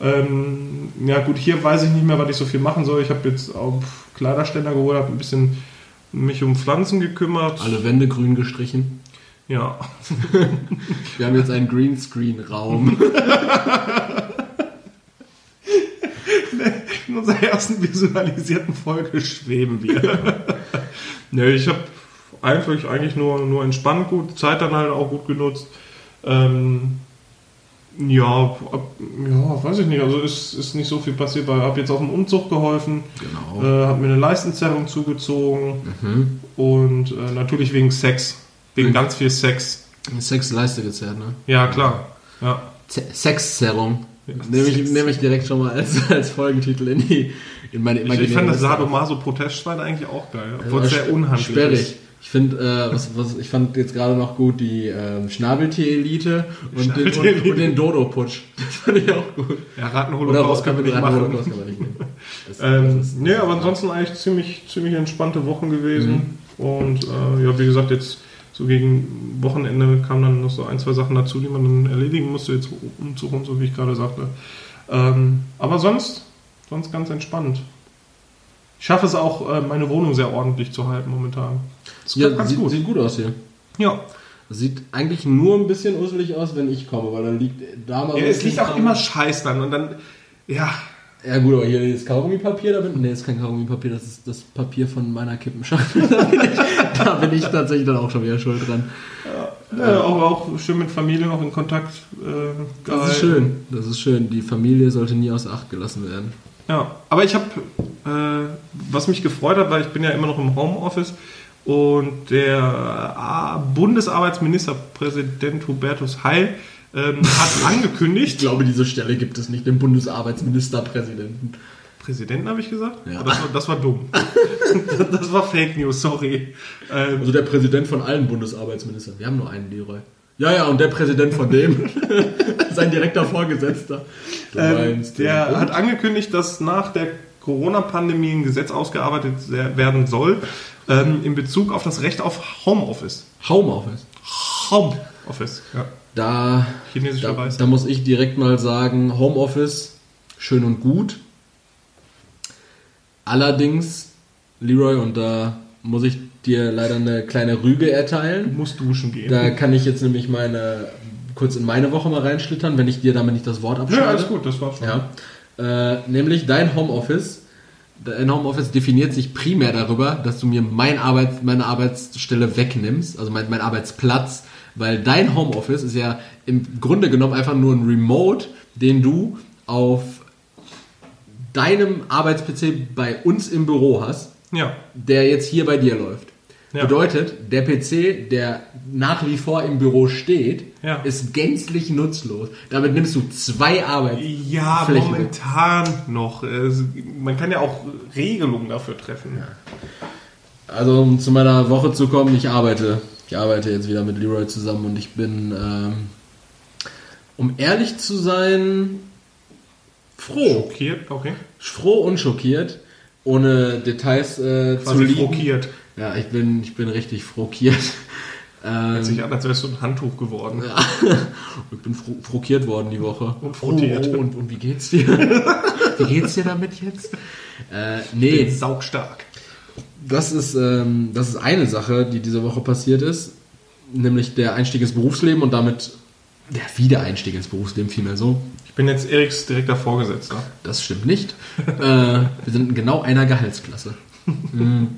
Ähm, ja gut, hier weiß ich nicht mehr, was ich so viel machen soll. Ich habe jetzt auf Kleiderständer geholt, habe ein bisschen mich um Pflanzen gekümmert. Alle Wände grün gestrichen. Ja. Wir haben jetzt einen Greenscreen-Raum. In unserer ersten visualisierten Folge schweben wir. ne, ich habe einfach eigentlich nur, nur entspannt gut, Zeit dann halt auch gut genutzt. Ähm, ja, ja, weiß ich nicht. Also ist, ist nicht so viel passiert, weil ich habe jetzt auf dem Umzug geholfen. Genau. Äh, habe mir eine Leistenszerrung zugezogen. Mhm. Und äh, natürlich wegen Sex. Wegen mhm. ganz viel Sex. Sex Leiste gezerrt, ne? Ja, klar. Ja. Sexzerrung. Ja, nehme, ich, nehme ich direkt schon mal als, als Folgentitel in die in meine Ich, ich fand das Sadomaso Protestschwein eigentlich auch geil. Obwohl es sehr unhandlich sperrig. ist. Ich finde, äh, was, was, ich fand jetzt gerade noch gut die ähm, Schnabeltier-Elite und, den, und, und den Dodo-Putsch. Das fand ich auch gut. Ja, Rattenholocaust kann man nicht machen. Kann man nicht nehmen. Das, ähm, das nee, aber ansonsten eigentlich ziemlich, ziemlich entspannte Wochen gewesen. Mhm. Und äh, ja, wie gesagt, jetzt so gegen Wochenende kamen dann noch so ein, zwei Sachen dazu, die man dann erledigen musste, jetzt Umzug und so, wie ich gerade sagte. Ähm, aber sonst, sonst ganz entspannt. Ich schaffe es auch, äh, meine Wohnung sehr ordentlich zu halten momentan. Das ja, sieht, gut. sieht gut aus hier. Ja. Sieht eigentlich nur ein bisschen usselig aus, wenn ich komme, weil dann liegt da mal. Ja, es liegt auch immer Scheiß dann und dann, ja. Ja gut, aber hier ist Kaugummipapier, da bin, nee, ist kein Kaugummipapier, das ist das Papier von meiner Kippenschachtel. da, bin ich, da bin ich tatsächlich dann auch schon wieder schuld dran. Ja, ja auch, auch schön mit Familie noch in Kontakt. Äh, das ist schön, das ist schön. Die Familie sollte nie außer Acht gelassen werden. Ja, aber ich habe, äh, was mich gefreut hat, weil ich bin ja immer noch im Homeoffice und der äh, Bundesarbeitsministerpräsident Hubertus Heil ähm, hat angekündigt. Ich glaube, diese Stelle gibt es nicht, den Bundesarbeitsministerpräsidenten. Präsidenten habe ich gesagt? Ja. Das war, das war dumm. das war Fake News, sorry. Ähm, also der Präsident von allen Bundesarbeitsministern. Wir haben nur einen, Leroy. Ja, ja, und der Präsident von dem, sein direkter Vorgesetzter. Ähm, der hat angekündigt, dass nach der Corona-Pandemie ein Gesetz ausgearbeitet werden soll ähm, in Bezug auf das Recht auf Homeoffice. Homeoffice. Homeoffice, ja. Da, da, da muss ich direkt mal sagen, Homeoffice, schön und gut. Allerdings, Leroy, und da muss ich dir leider eine kleine Rüge erteilen. Du musst duschen gehen. Da kann ich jetzt nämlich meine kurz in meine Woche mal reinschlittern, wenn ich dir damit nicht das Wort abschneide. Ja, alles gut, das war schon. Ja. Äh, nämlich dein Homeoffice. Dein Homeoffice definiert sich primär darüber, dass du mir mein Arbeit, meine Arbeitsstelle wegnimmst, also mein, mein Arbeitsplatz, weil dein Homeoffice ist ja im Grunde genommen einfach nur ein Remote, den du auf deinem Arbeits-PC bei uns im Büro hast, ja. der jetzt hier bei dir läuft. Ja. Bedeutet, der PC, der nach wie vor im Büro steht, ja. ist gänzlich nutzlos. Damit nimmst du zwei Arbeitsflächen. Ja, momentan weg. noch. Man kann ja auch Regelungen dafür treffen. Ja. Also, um zu meiner Woche zu kommen, ich arbeite. Ich arbeite jetzt wieder mit Leroy zusammen und ich bin, ähm, um ehrlich zu sein, froh. Schockiert, okay. Froh und schockiert, ohne Details äh, zu lieben. Schockiert. Ja, ich bin, ich bin richtig frockiert. Ähm, Hört sich an, als wärst du ein Handtuch geworden. Ja. ich bin fro frockiert worden die Woche. Und frottiert. Oh, oh, und, und wie geht's dir? wie geht's dir damit jetzt? Äh, nee. Ich bin saugstark. Das ist, ähm, das ist eine Sache, die diese Woche passiert ist. Nämlich der Einstieg ins Berufsleben und damit der Wiedereinstieg ins Berufsleben vielmehr so. Ich bin jetzt Eriks direkter Vorgesetzter. Das stimmt nicht. äh, wir sind in genau einer Gehaltsklasse. Mhm.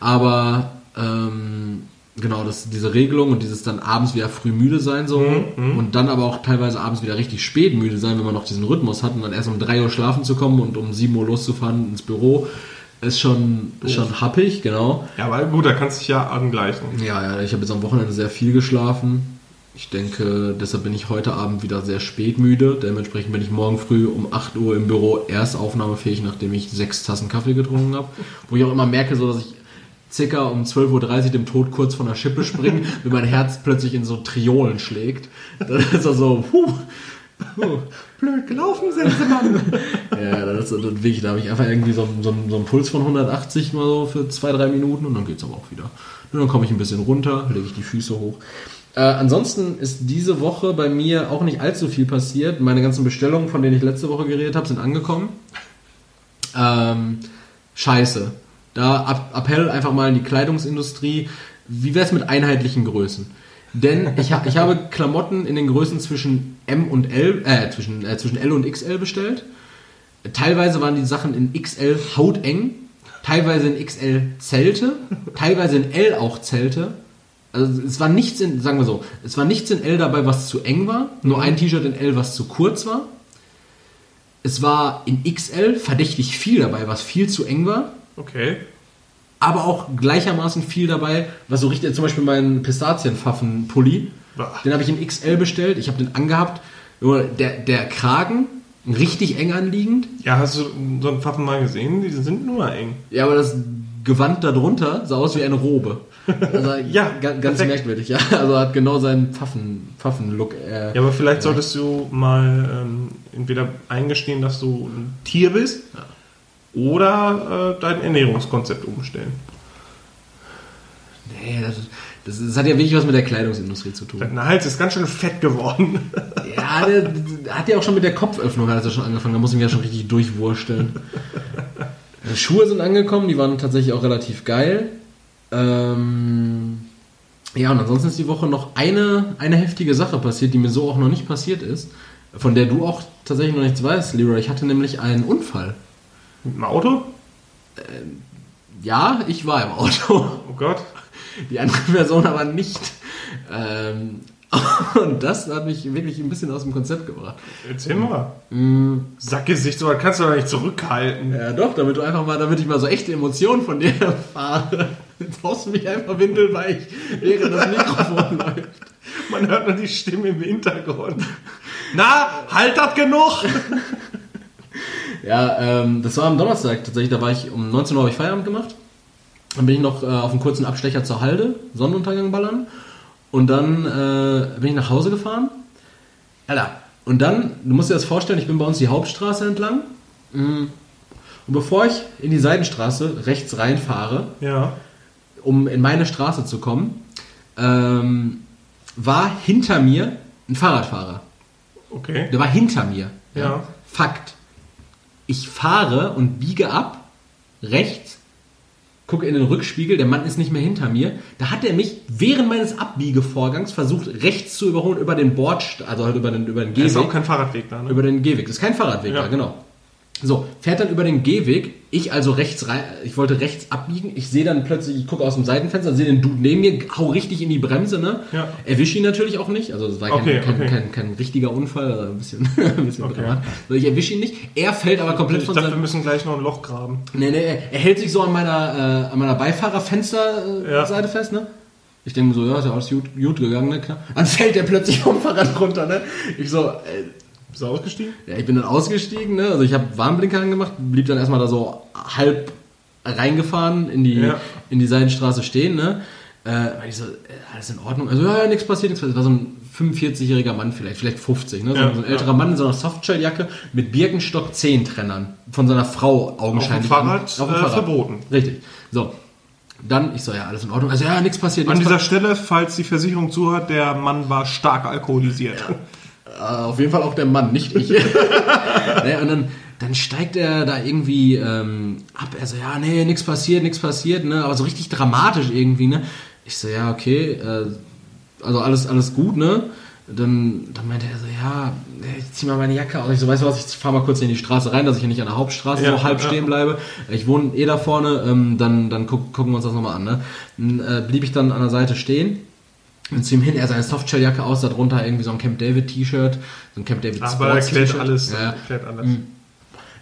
Aber Ähm, genau, das, diese Regelung und dieses dann abends wieder früh müde sein so mhm, und dann aber auch teilweise abends wieder richtig spät müde sein, wenn man noch diesen Rhythmus hat und dann erst um 3 Uhr schlafen zu kommen und um 7 Uhr loszufahren ins Büro, ist schon, ist schon happig, genau. Ja, aber gut, da kannst du dich ja angleichen. Ja, ja, ich habe jetzt am Wochenende sehr viel geschlafen. Ich denke, deshalb bin ich heute Abend wieder sehr spät müde. Dementsprechend bin ich morgen früh um 8 Uhr im Büro erst aufnahmefähig, nachdem ich sechs Tassen Kaffee getrunken habe. Wo ich auch immer merke, so dass ich circa um 12.30 Uhr dem Tod kurz von der Schippe springe, wenn mein Herz plötzlich in so Triolen schlägt. Dann ist er so, puh, puh. Blöd gelaufen sind sie, Mann. ja, das ist wirklich, da habe ich einfach irgendwie so, so, so einen Puls von 180 mal so für zwei, drei Minuten und dann geht es aber auch wieder. Und dann komme ich ein bisschen runter, lege ich die Füße hoch. Äh, ansonsten ist diese Woche bei mir auch nicht allzu viel passiert. Meine ganzen Bestellungen, von denen ich letzte Woche geredet habe, sind angekommen. Ähm, scheiße. Da Appell einfach mal in die Kleidungsindustrie. Wie wäre es mit einheitlichen Größen? Denn ich, ha ich habe Klamotten in den Größen zwischen M und L, äh, zwischen, äh, zwischen L und XL bestellt. Teilweise waren die Sachen in XL hauteng, teilweise in XL Zelte, teilweise in L auch Zelte. Also es war nichts in, sagen wir so, es war nichts in L dabei, was zu eng war, nur ein T-Shirt in L, was zu kurz war. Es war in XL verdächtig viel dabei, was viel zu eng war. Okay. Aber auch gleichermaßen viel dabei, was so richtig, zum Beispiel meinen Pistazienpfaffen-Pulli, den habe ich in XL bestellt, ich habe den angehabt, nur der, der Kragen richtig eng anliegend. Ja, hast du so einen Pfaffen mal gesehen? Die sind nur eng. Ja, aber das Gewand darunter sah aus wie eine Robe. Also ja, ganz, ganz merkwürdig, ja. Also hat genau seinen Pfaffen, Pfaffen-Look. Äh, ja, aber vielleicht solltest du mal ähm, entweder eingestehen, dass du ein Tier bist. Ja oder äh, dein Ernährungskonzept umstellen. Nee, das, das, das, hat ja wirklich was mit der Kleidungsindustrie zu tun. Dein Hals ist ganz schön fett geworden. ja, der, der, hat ja auch schon mit der Kopföffnung hat er schon angefangen. Da muss ich mich ja schon richtig durchwursteln. Schuhe sind angekommen, die waren tatsächlich auch relativ geil. Ähm, ja, und ansonsten ist die Woche noch eine, eine heftige Sache passiert, die mir so auch noch nicht passiert ist, von der du auch tatsächlich noch nichts weißt, Leroy. Ich hatte nämlich einen Unfall. Mit dem Auto? Äh, ja, ich war im Auto. Oh Gott. Die andere Person aber nicht. Ähm, und das hat mich wirklich ein bisschen aus dem Konzept gebracht. Erzähl mal. Mm. Sackgesicht, so kannst du doch nicht zurückhalten. Ja, doch, damit du einfach mal, damit ich mal so echte Emotionen von dir erfahre. Jetzt brauchst du mich einfach windelweich, während das Mikrofon läuft. Man hört nur die Stimme im Hintergrund. Na, halt das genug! Ja, ähm, das war am Donnerstag tatsächlich. Da war ich um 19 Uhr habe ich Feierabend gemacht. Dann bin ich noch äh, auf einen kurzen Abstecher zur Halde, Sonnenuntergang ballern. Und dann äh, bin ich nach Hause gefahren. Alter, und dann, du musst dir das vorstellen, ich bin bei uns die Hauptstraße entlang. Mm. Und bevor ich in die Seitenstraße rechts reinfahre, ja. um in meine Straße zu kommen, ähm, war hinter mir ein Fahrradfahrer. Okay. Der war hinter mir. Ja. ja. Fakt ich fahre und biege ab, rechts, gucke in den Rückspiegel, der Mann ist nicht mehr hinter mir. Da hat er mich während meines Abbiegevorgangs versucht, rechts zu überholen über den Bord, also halt über den, über den Gehweg. Das ist auch kein Fahrradweg da, ne? Über den Gehweg. Das ist kein Fahrradweg ja. da, genau. So, fährt dann über den Gehweg, ich also rechts rein, ich wollte rechts abbiegen, ich sehe dann plötzlich, ich gucke aus dem Seitenfenster, sehe den Dude neben mir, hau richtig in die Bremse, ne? Ja. Erwische ihn natürlich auch nicht, also das war okay, kein, okay. Kein, kein, kein, richtiger Unfall, also ein bisschen, ein bisschen okay. dramatisch. Also ich erwische ihn nicht, er fällt aber komplett ich von dachte, wir müssen gleich noch ein Loch graben. Nee, nee, er, hält sich so an meiner, äh, an meiner Beifahrerfensterseite ja. fest, ne? Ich denke so, ja, ist ja alles gut, gut gegangen, ne? Dann fällt er plötzlich vom Fahrrad runter, ne? Ich so, äh, bist du ausgestiegen? Ja, ich bin dann ausgestiegen, ne? Also ich habe Warnblinker angemacht, blieb dann erstmal da so halb reingefahren in die, ja. in die Seitenstraße stehen, ne? Äh, ich so, äh, alles in Ordnung. Also ja, nichts passiert, nichts passiert. Das war so ein 45-jähriger Mann vielleicht, vielleicht 50, ne? So, ja, so ein älterer ja. Mann in so einer Softshelljacke mit Birkenstock Zehentrennern. Von seiner Frau augenscheinlich. Auf dem Fahrrad, auf dem Fahrrad. Äh, verboten. Richtig. So. Dann, ich so, ja, alles in Ordnung. Also ja, nichts passiert. An dieser pa Stelle, falls die Versicherung zuhört, der Mann war stark alkoholisiert. Ja. Äh, auf jeden Fall auch der Mann, nicht ich. naja, und dann, dann steigt er da irgendwie ähm, ab. Er so, ja, nee, nichts passiert, nichts passiert, ne? Aber so richtig dramatisch irgendwie, ne? Ich so, ja, okay, äh, also alles, alles gut, ne? dann, dann meinte er so, ja, ich zieh mal meine Jacke aus. Ich so, weißt du was, ich fahr mal kurz in die Straße rein, dass ich nicht an der Hauptstraße ja, so halb ja. stehen bleibe. Ich wohne eh da vorne, ähm, dann, dann guck, gucken wir uns das nochmal an. Ne? Dann äh, blieb ich dann an der Seite stehen und zu ihm hin, er seine Softshelljacke aus, darunter irgendwie so ein Camp David T-Shirt, so ein Camp David Sports Aber erklärt alles, ja. erklärt alles. Mhm.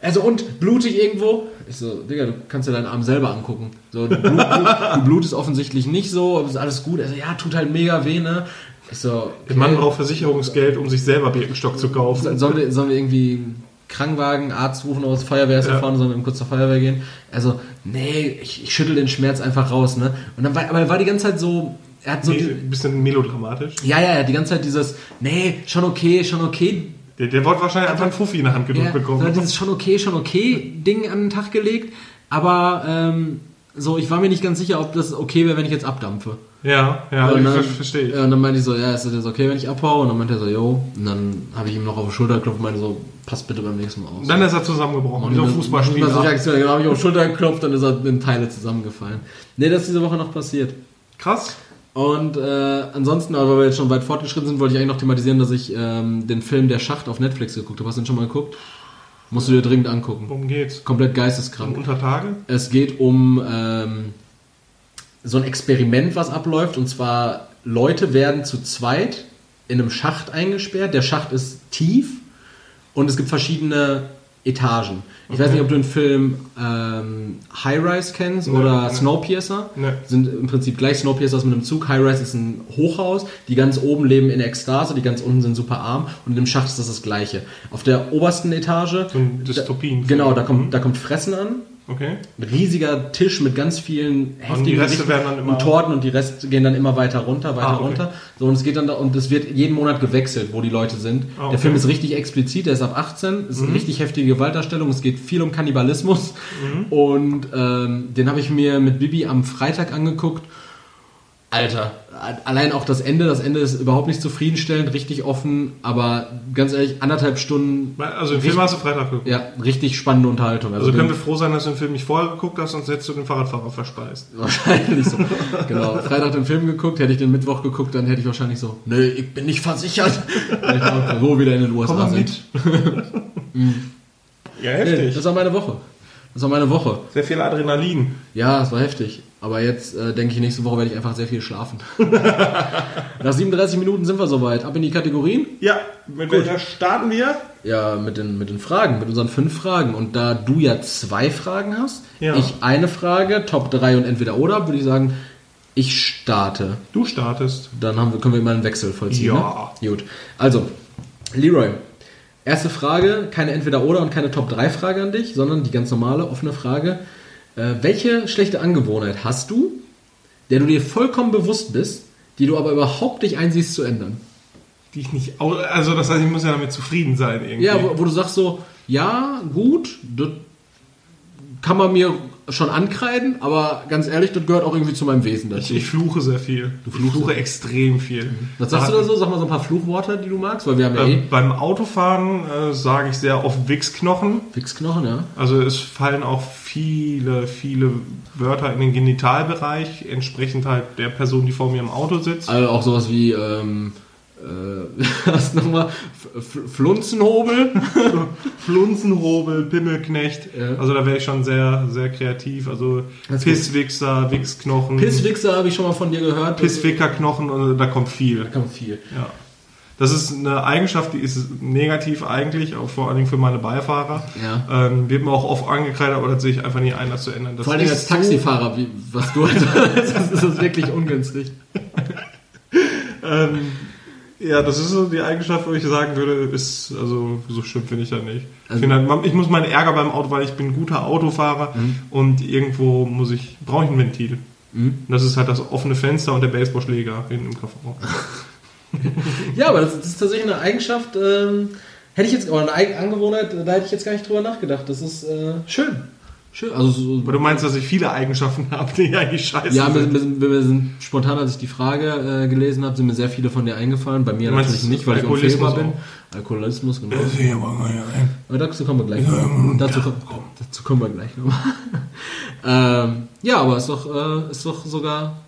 Also und blutig irgendwo? Ich so, Digga, du kannst dir deinen Arm selber angucken. So, du, blut, du blutest offensichtlich nicht so, aber ist alles gut. Er so, ja, tut halt mega weh, ne? Ich so, okay. Der Mann braucht Versicherungsgeld, um sich selber Birkenstock zu kaufen. Sollen wir, sollen wir irgendwie Krankenwagen, Arzt rufen oder Feuerwehr ist ja. fahren, sondern kurz zur Feuerwehr gehen. Also, nee, ich, ich schüttel den Schmerz einfach raus, ne? Und dann war, aber er war die ganze Zeit so, er hat so nee, ein bisschen melodramatisch. Ja, ja, ja, die ganze Zeit dieses, nee, schon okay, schon okay. Der, der wollte wahrscheinlich einfach einen Fuffi in der Hand gedrückt ja, bekommen. Er hat dieses schon okay, schon okay Ding an den Tag gelegt, aber ähm, so, ich war mir nicht ganz sicher, ob das okay wäre, wenn ich jetzt abdampfe. Ja, ja, und dann, verstehe ich. Ja, und dann meinte ich so, ja, ist das okay, wenn ich abhaue? Und dann meinte er so, yo. Und dann habe ich ihm noch auf die Schulter geklopft und meinte so, passt bitte beim nächsten Mal aus. Dann ist er zusammengebrochen, wie so ein Fußballspieler. Dann habe ich auf die Schulter geklopft, dann ist er in Teile zusammengefallen. Nee, das ist diese Woche noch passiert. Krass. Und äh, ansonsten, aber weil wir jetzt schon weit fortgeschritten sind, wollte ich eigentlich noch thematisieren, dass ich ähm, den Film Der Schacht auf Netflix geguckt habe. Hast du den schon mal geguckt? Musst du dir dringend angucken. Worum geht's? Komplett geisteskrank. Um Untertage? Es geht um ähm, so ein Experiment, was abläuft. Und zwar, Leute werden zu zweit in einem Schacht eingesperrt. Der Schacht ist tief und es gibt verschiedene Etagen. Ich okay. weiß nicht, ob du den Film ähm, High Rise kennst nee, oder nee. Snowpiercer. Nee. Sind im Prinzip gleich Snowpiercer mit einem Zug. High Rise ist ein Hochhaus. Die ganz oben leben in Ekstase, die ganz unten sind super arm. Und in dem Schacht ist das das Gleiche. Auf der obersten Etage. So ein Dystopien. Da, genau, da kommt, mhm. da kommt Fressen an. Okay. Ein riesiger Tisch mit ganz vielen heftigen und, und Torten und die Rest gehen dann immer weiter runter, weiter ah, okay. runter. So und es geht dann da, und es wird jeden Monat gewechselt, wo die Leute sind. Ah, okay. Der Film ist richtig explizit, der ist ab 18, ist mhm. eine richtig heftige Gewaltdarstellung, es geht viel um Kannibalismus mhm. und ähm, den habe ich mir mit Bibi am Freitag angeguckt Alter, allein auch das Ende, das Ende ist überhaupt nicht zufriedenstellend, richtig offen, aber ganz ehrlich, anderthalb Stunden. Also den Film hast du Freitag geguckt? Ja, richtig spannende Unterhaltung. Also, also können wir froh sein, dass du den Film nicht vorher geguckt hast, sonst hättest du den Fahrradfahrer verspeist. Wahrscheinlich so. genau. Freitag den Film geguckt, hätte ich den Mittwoch geguckt, dann hätte ich wahrscheinlich so, nee, ich bin nicht versichert. ich wo wieder in den USA Komm sind. Mhm. ja, heftig. Nee, das war meine Woche. Das war meine Woche. Sehr viel Adrenalin. Ja, es war heftig. Aber jetzt äh, denke ich, nächste Woche werde ich einfach sehr viel schlafen. Nach 37 Minuten sind wir soweit. Ab in die Kategorien? Ja, mit Gut. welcher starten wir? Ja, mit den, mit den Fragen, mit unseren fünf Fragen. Und da du ja zwei Fragen hast, ja. ich eine Frage, Top 3 und entweder oder, würde ich sagen, ich starte. Du startest. Dann haben wir, können wir immer einen Wechsel vollziehen. Ja. Ne? Gut. Also, Leroy, erste Frage, keine entweder oder und keine Top 3 Frage an dich, sondern die ganz normale offene Frage. Äh, welche schlechte Angewohnheit hast du, der du dir vollkommen bewusst bist, die du aber überhaupt nicht einsiehst zu ändern? Die ich nicht, also das heißt, ich muss ja damit zufrieden sein irgendwie. Ja, wo, wo du sagst so, ja, gut, das kann man mir schon ankreiden, aber ganz ehrlich, das gehört auch irgendwie zu meinem Wesen dazu. Ich, ich fluche sehr viel. Du ich fluche extrem viel. Mhm. Was sagst da du da so? Sag mal so ein paar Fluchworte, die du magst, weil wir haben ja äh, eh Beim Autofahren äh, sage ich sehr oft Wichsknochen. Wichsknochen, ja. Also es fallen auch viele, viele Wörter in den Genitalbereich, entsprechend halt der Person, die vor mir im Auto sitzt. Also auch sowas wie ähm, äh, was nochmal? Flunzenhobel? Flunzenhobel, Pimmelknecht. Ja. Also da wäre ich schon sehr, sehr kreativ. Also Pisswichser, Wichsknochen. Pisswichser habe ich schon mal von dir gehört. Pisswickerknochen, also da kommt viel. Da kommt viel. Ja. Das ist eine Eigenschaft, die ist negativ eigentlich, auch vor allen Dingen für meine Beifahrer. Ja. Ähm, wird mir auch oft angekreidet, aber das sehe ich einfach nie ein, das zu ändern. Das vor allem als Taxifahrer, wie, was du halt, das ist wirklich ungünstig. ähm, ja, das ist so die Eigenschaft, wo ich sagen würde, ist, also so schlimm finde ich da nicht. Also, ich, halt, ich muss meinen Ärger beim Auto, weil ich bin ein guter Autofahrer mhm. und irgendwo muss ich, brauche ich ein Ventil. Mhm. Das ist halt das offene Fenster und der Baseballschläger hinten im Kofferraum. ja, aber das, das, ist tatsächlich eine Eigenschaft, ähm, hätte ich jetzt, oder eine Angewohnheit, da hätte ich jetzt gar nicht drüber nachgedacht. Das ist äh, schön. Schön. Also so, Aber du meinst, dass ich viele Eigenschaften habe, die eigentlich scheiße ja, sind? Ja, wir, wir, sind spontan, als ich die Frage äh, gelesen habe, sind mir sehr viele von dir eingefallen. Bei mir du natürlich nicht, weil ich unfehlbar bin. Alkoholismus, genau. Aber dazu kommen wir gleich noch. Dazu, dazu kommen wir gleich noch. ähm, ja, aber ist doch, äh, ist doch sogar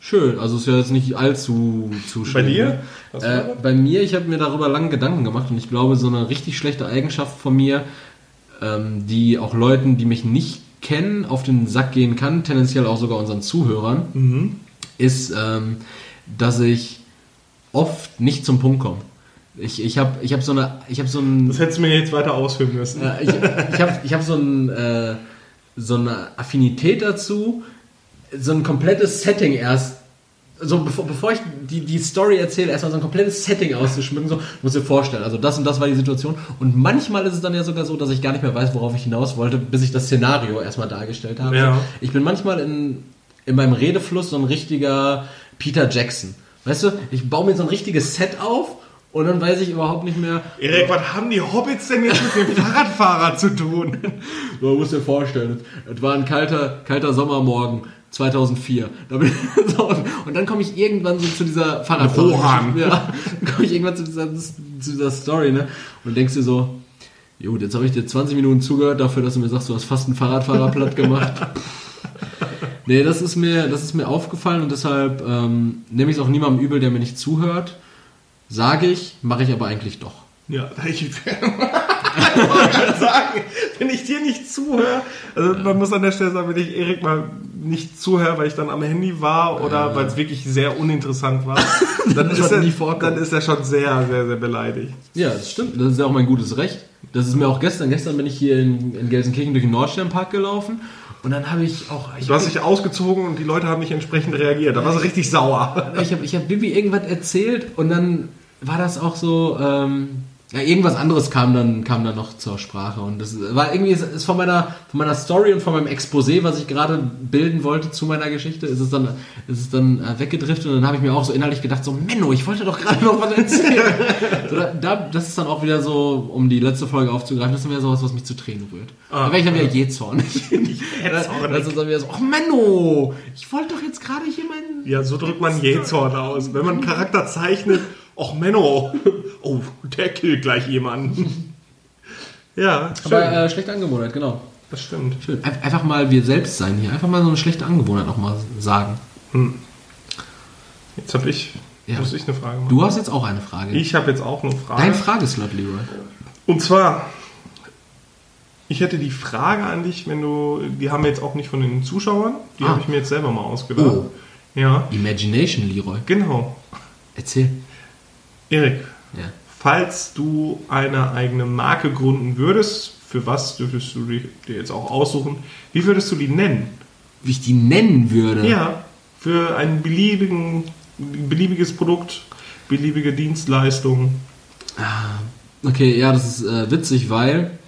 schön. Also ist ja jetzt nicht allzu zu schön. Bei dir? Äh, bei mir, ich habe mir darüber lange Gedanken gemacht und ich glaube, so eine richtig schlechte Eigenschaft von mir, ähm, die auch Leuten, die mich nicht kennen, auf den Sack gehen kann, tendenziell auch sogar unseren Zuhörern, mhm. ist, ähm, dass ich oft nicht zum Punkt komme. Ich, ich habe ich hab so eine. Ich hab so ein, das hättest du mir jetzt weiter ausführen müssen. Äh, ich ich habe ich hab so, ein, äh, so eine Affinität dazu, so ein komplettes Setting erst. So, bevor, bevor ich die, die Story erzähle, erstmal so ein komplettes Setting auszuschmücken, so, muss dir vorstellen. Also, das und das war die Situation. Und manchmal ist es dann ja sogar so, dass ich gar nicht mehr weiß, worauf ich hinaus wollte, bis ich das Szenario erstmal dargestellt habe. Ja. Ich bin manchmal in, in meinem Redefluss so ein richtiger Peter Jackson. Weißt du, ich baue mir so ein richtiges Set auf und dann weiß ich überhaupt nicht mehr. Erik, was haben die Hobbits denn jetzt mit dem Fahrradfahrer zu tun? Man muss dir vorstellen, es war ein kalter, kalter Sommermorgen 2004. und dann komme ich irgendwann so zu dieser Fahrradfahrer. Ja, dann komme ich irgendwann zu dieser, zu dieser Story, ne? Und denkst dir so, gut, jetzt habe ich dir 20 Minuten zugehört dafür, dass du mir sagst, du hast fast einen Fahrradfahrer platt gemacht. nee, das ist mir, das ist mir aufgefallen und deshalb ähm, nehme ich es auch niemandem übel, der mir nicht zuhört. Sage ich, mache ich aber eigentlich doch. Ja, ich wollte sagen, wenn ich dir nicht zuhöre, also man muss an der Stelle sagen, wenn ich Erik mal nicht zuhöre, weil ich dann am Handy war oder äh. weil es wirklich sehr uninteressant war, dann, ist er, dann ist er schon sehr, sehr, sehr beleidigt. Ja, das stimmt. Das ist ja auch mein gutes Recht. Das ist mir auch gestern, gestern bin ich hier in, in Gelsenkirchen durch den Nordsternpark gelaufen und dann habe ich auch. Ich du hast dich ausgezogen und die Leute haben nicht entsprechend reagiert. Da war sie richtig sauer. Ich habe ich hab Bibi irgendwas erzählt und dann war das auch so, ähm, ja, irgendwas anderes kam dann, kam dann noch zur Sprache. Und das war irgendwie, ist von meiner, von meiner Story und von meinem Exposé, was ich gerade bilden wollte zu meiner Geschichte, ist es dann, ist es dann äh, weggedriftet und dann habe ich mir auch so innerlich gedacht, so, Menno, ich wollte doch gerade noch was erzählen. so, da, das ist dann auch wieder so, um die letzte Folge aufzugreifen, das ist dann wieder sowas, was mich zu Tränen rührt. Ah, da wäre ich dann wieder jähzornig. das ist dann wieder so, ach Menno, ich wollte doch jetzt gerade hier meinen... Ja, so drückt man Jähzorn aus. Wenn man einen Charakter zeichnet Och Menno, oh, der killt gleich jemanden. ja, schön. Aber äh, schlechte Angewohnheit, genau. Das stimmt. Schön. Einfach mal wir selbst sein hier. Einfach mal so eine schlechte Angewohnheit auch mal sagen. Hm. Jetzt habe ich, ja. muss ich eine Frage machen. Du hast jetzt auch eine Frage. Ich habe jetzt auch eine Frage. Dein Frageslot, Leroy. Und zwar, ich hätte die Frage an dich, wenn du, die haben wir jetzt auch nicht von den Zuschauern, die ah. habe ich mir jetzt selber mal ausgedacht. Oh. Ja. Imagination, Leroy. Genau. Erzähl. Erik, ja. falls du eine eigene Marke gründen würdest, für was dürftest du dir jetzt auch aussuchen? Wie würdest du die nennen? Wie ich die nennen würde? Ja, für ein beliebigen, beliebiges Produkt, beliebige Dienstleistung. Ah, okay, ja, das ist äh, witzig, weil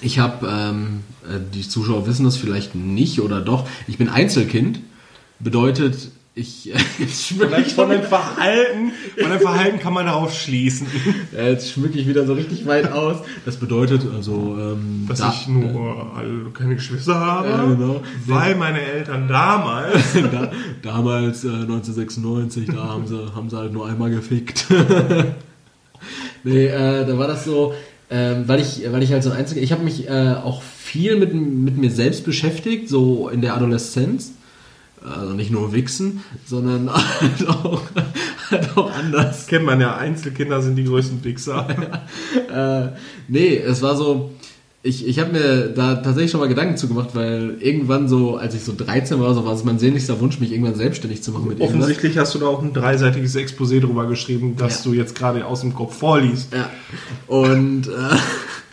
ich habe, ähm, äh, die Zuschauer wissen das vielleicht nicht oder doch, ich bin Einzelkind. Bedeutet, ich, jetzt Vielleicht von dem Verhalten, von dem Verhalten kann man darauf schließen. Ja, jetzt schmücke ich wieder so richtig weit aus. Das bedeutet also, ähm, dass da, ich nur äh, keine Geschwister habe, ja, genau. weil meine Eltern damals, da, damals äh, 1996, da haben sie, haben sie halt nur einmal gefickt. nee, äh, da war das so, ähm, weil ich, weil ich halt so ein Einziger, ich habe mich äh, auch viel mit, mit mir selbst beschäftigt, so in der Adoleszenz also nicht nur wichsen, sondern halt auch, halt auch anders. Kennt man ja, Einzelkinder sind die größten Wichser. äh, nee, es war so, ich, ich habe mir da tatsächlich schon mal Gedanken zugemacht, weil irgendwann so, als ich so 13 war, so war es mein sehnlichster Wunsch, mich irgendwann selbstständig zu machen mit Offensichtlich irgendwas. hast du da auch ein dreiseitiges Exposé drüber geschrieben, das ja. du jetzt gerade aus dem Kopf vorliest. Ja. Und äh,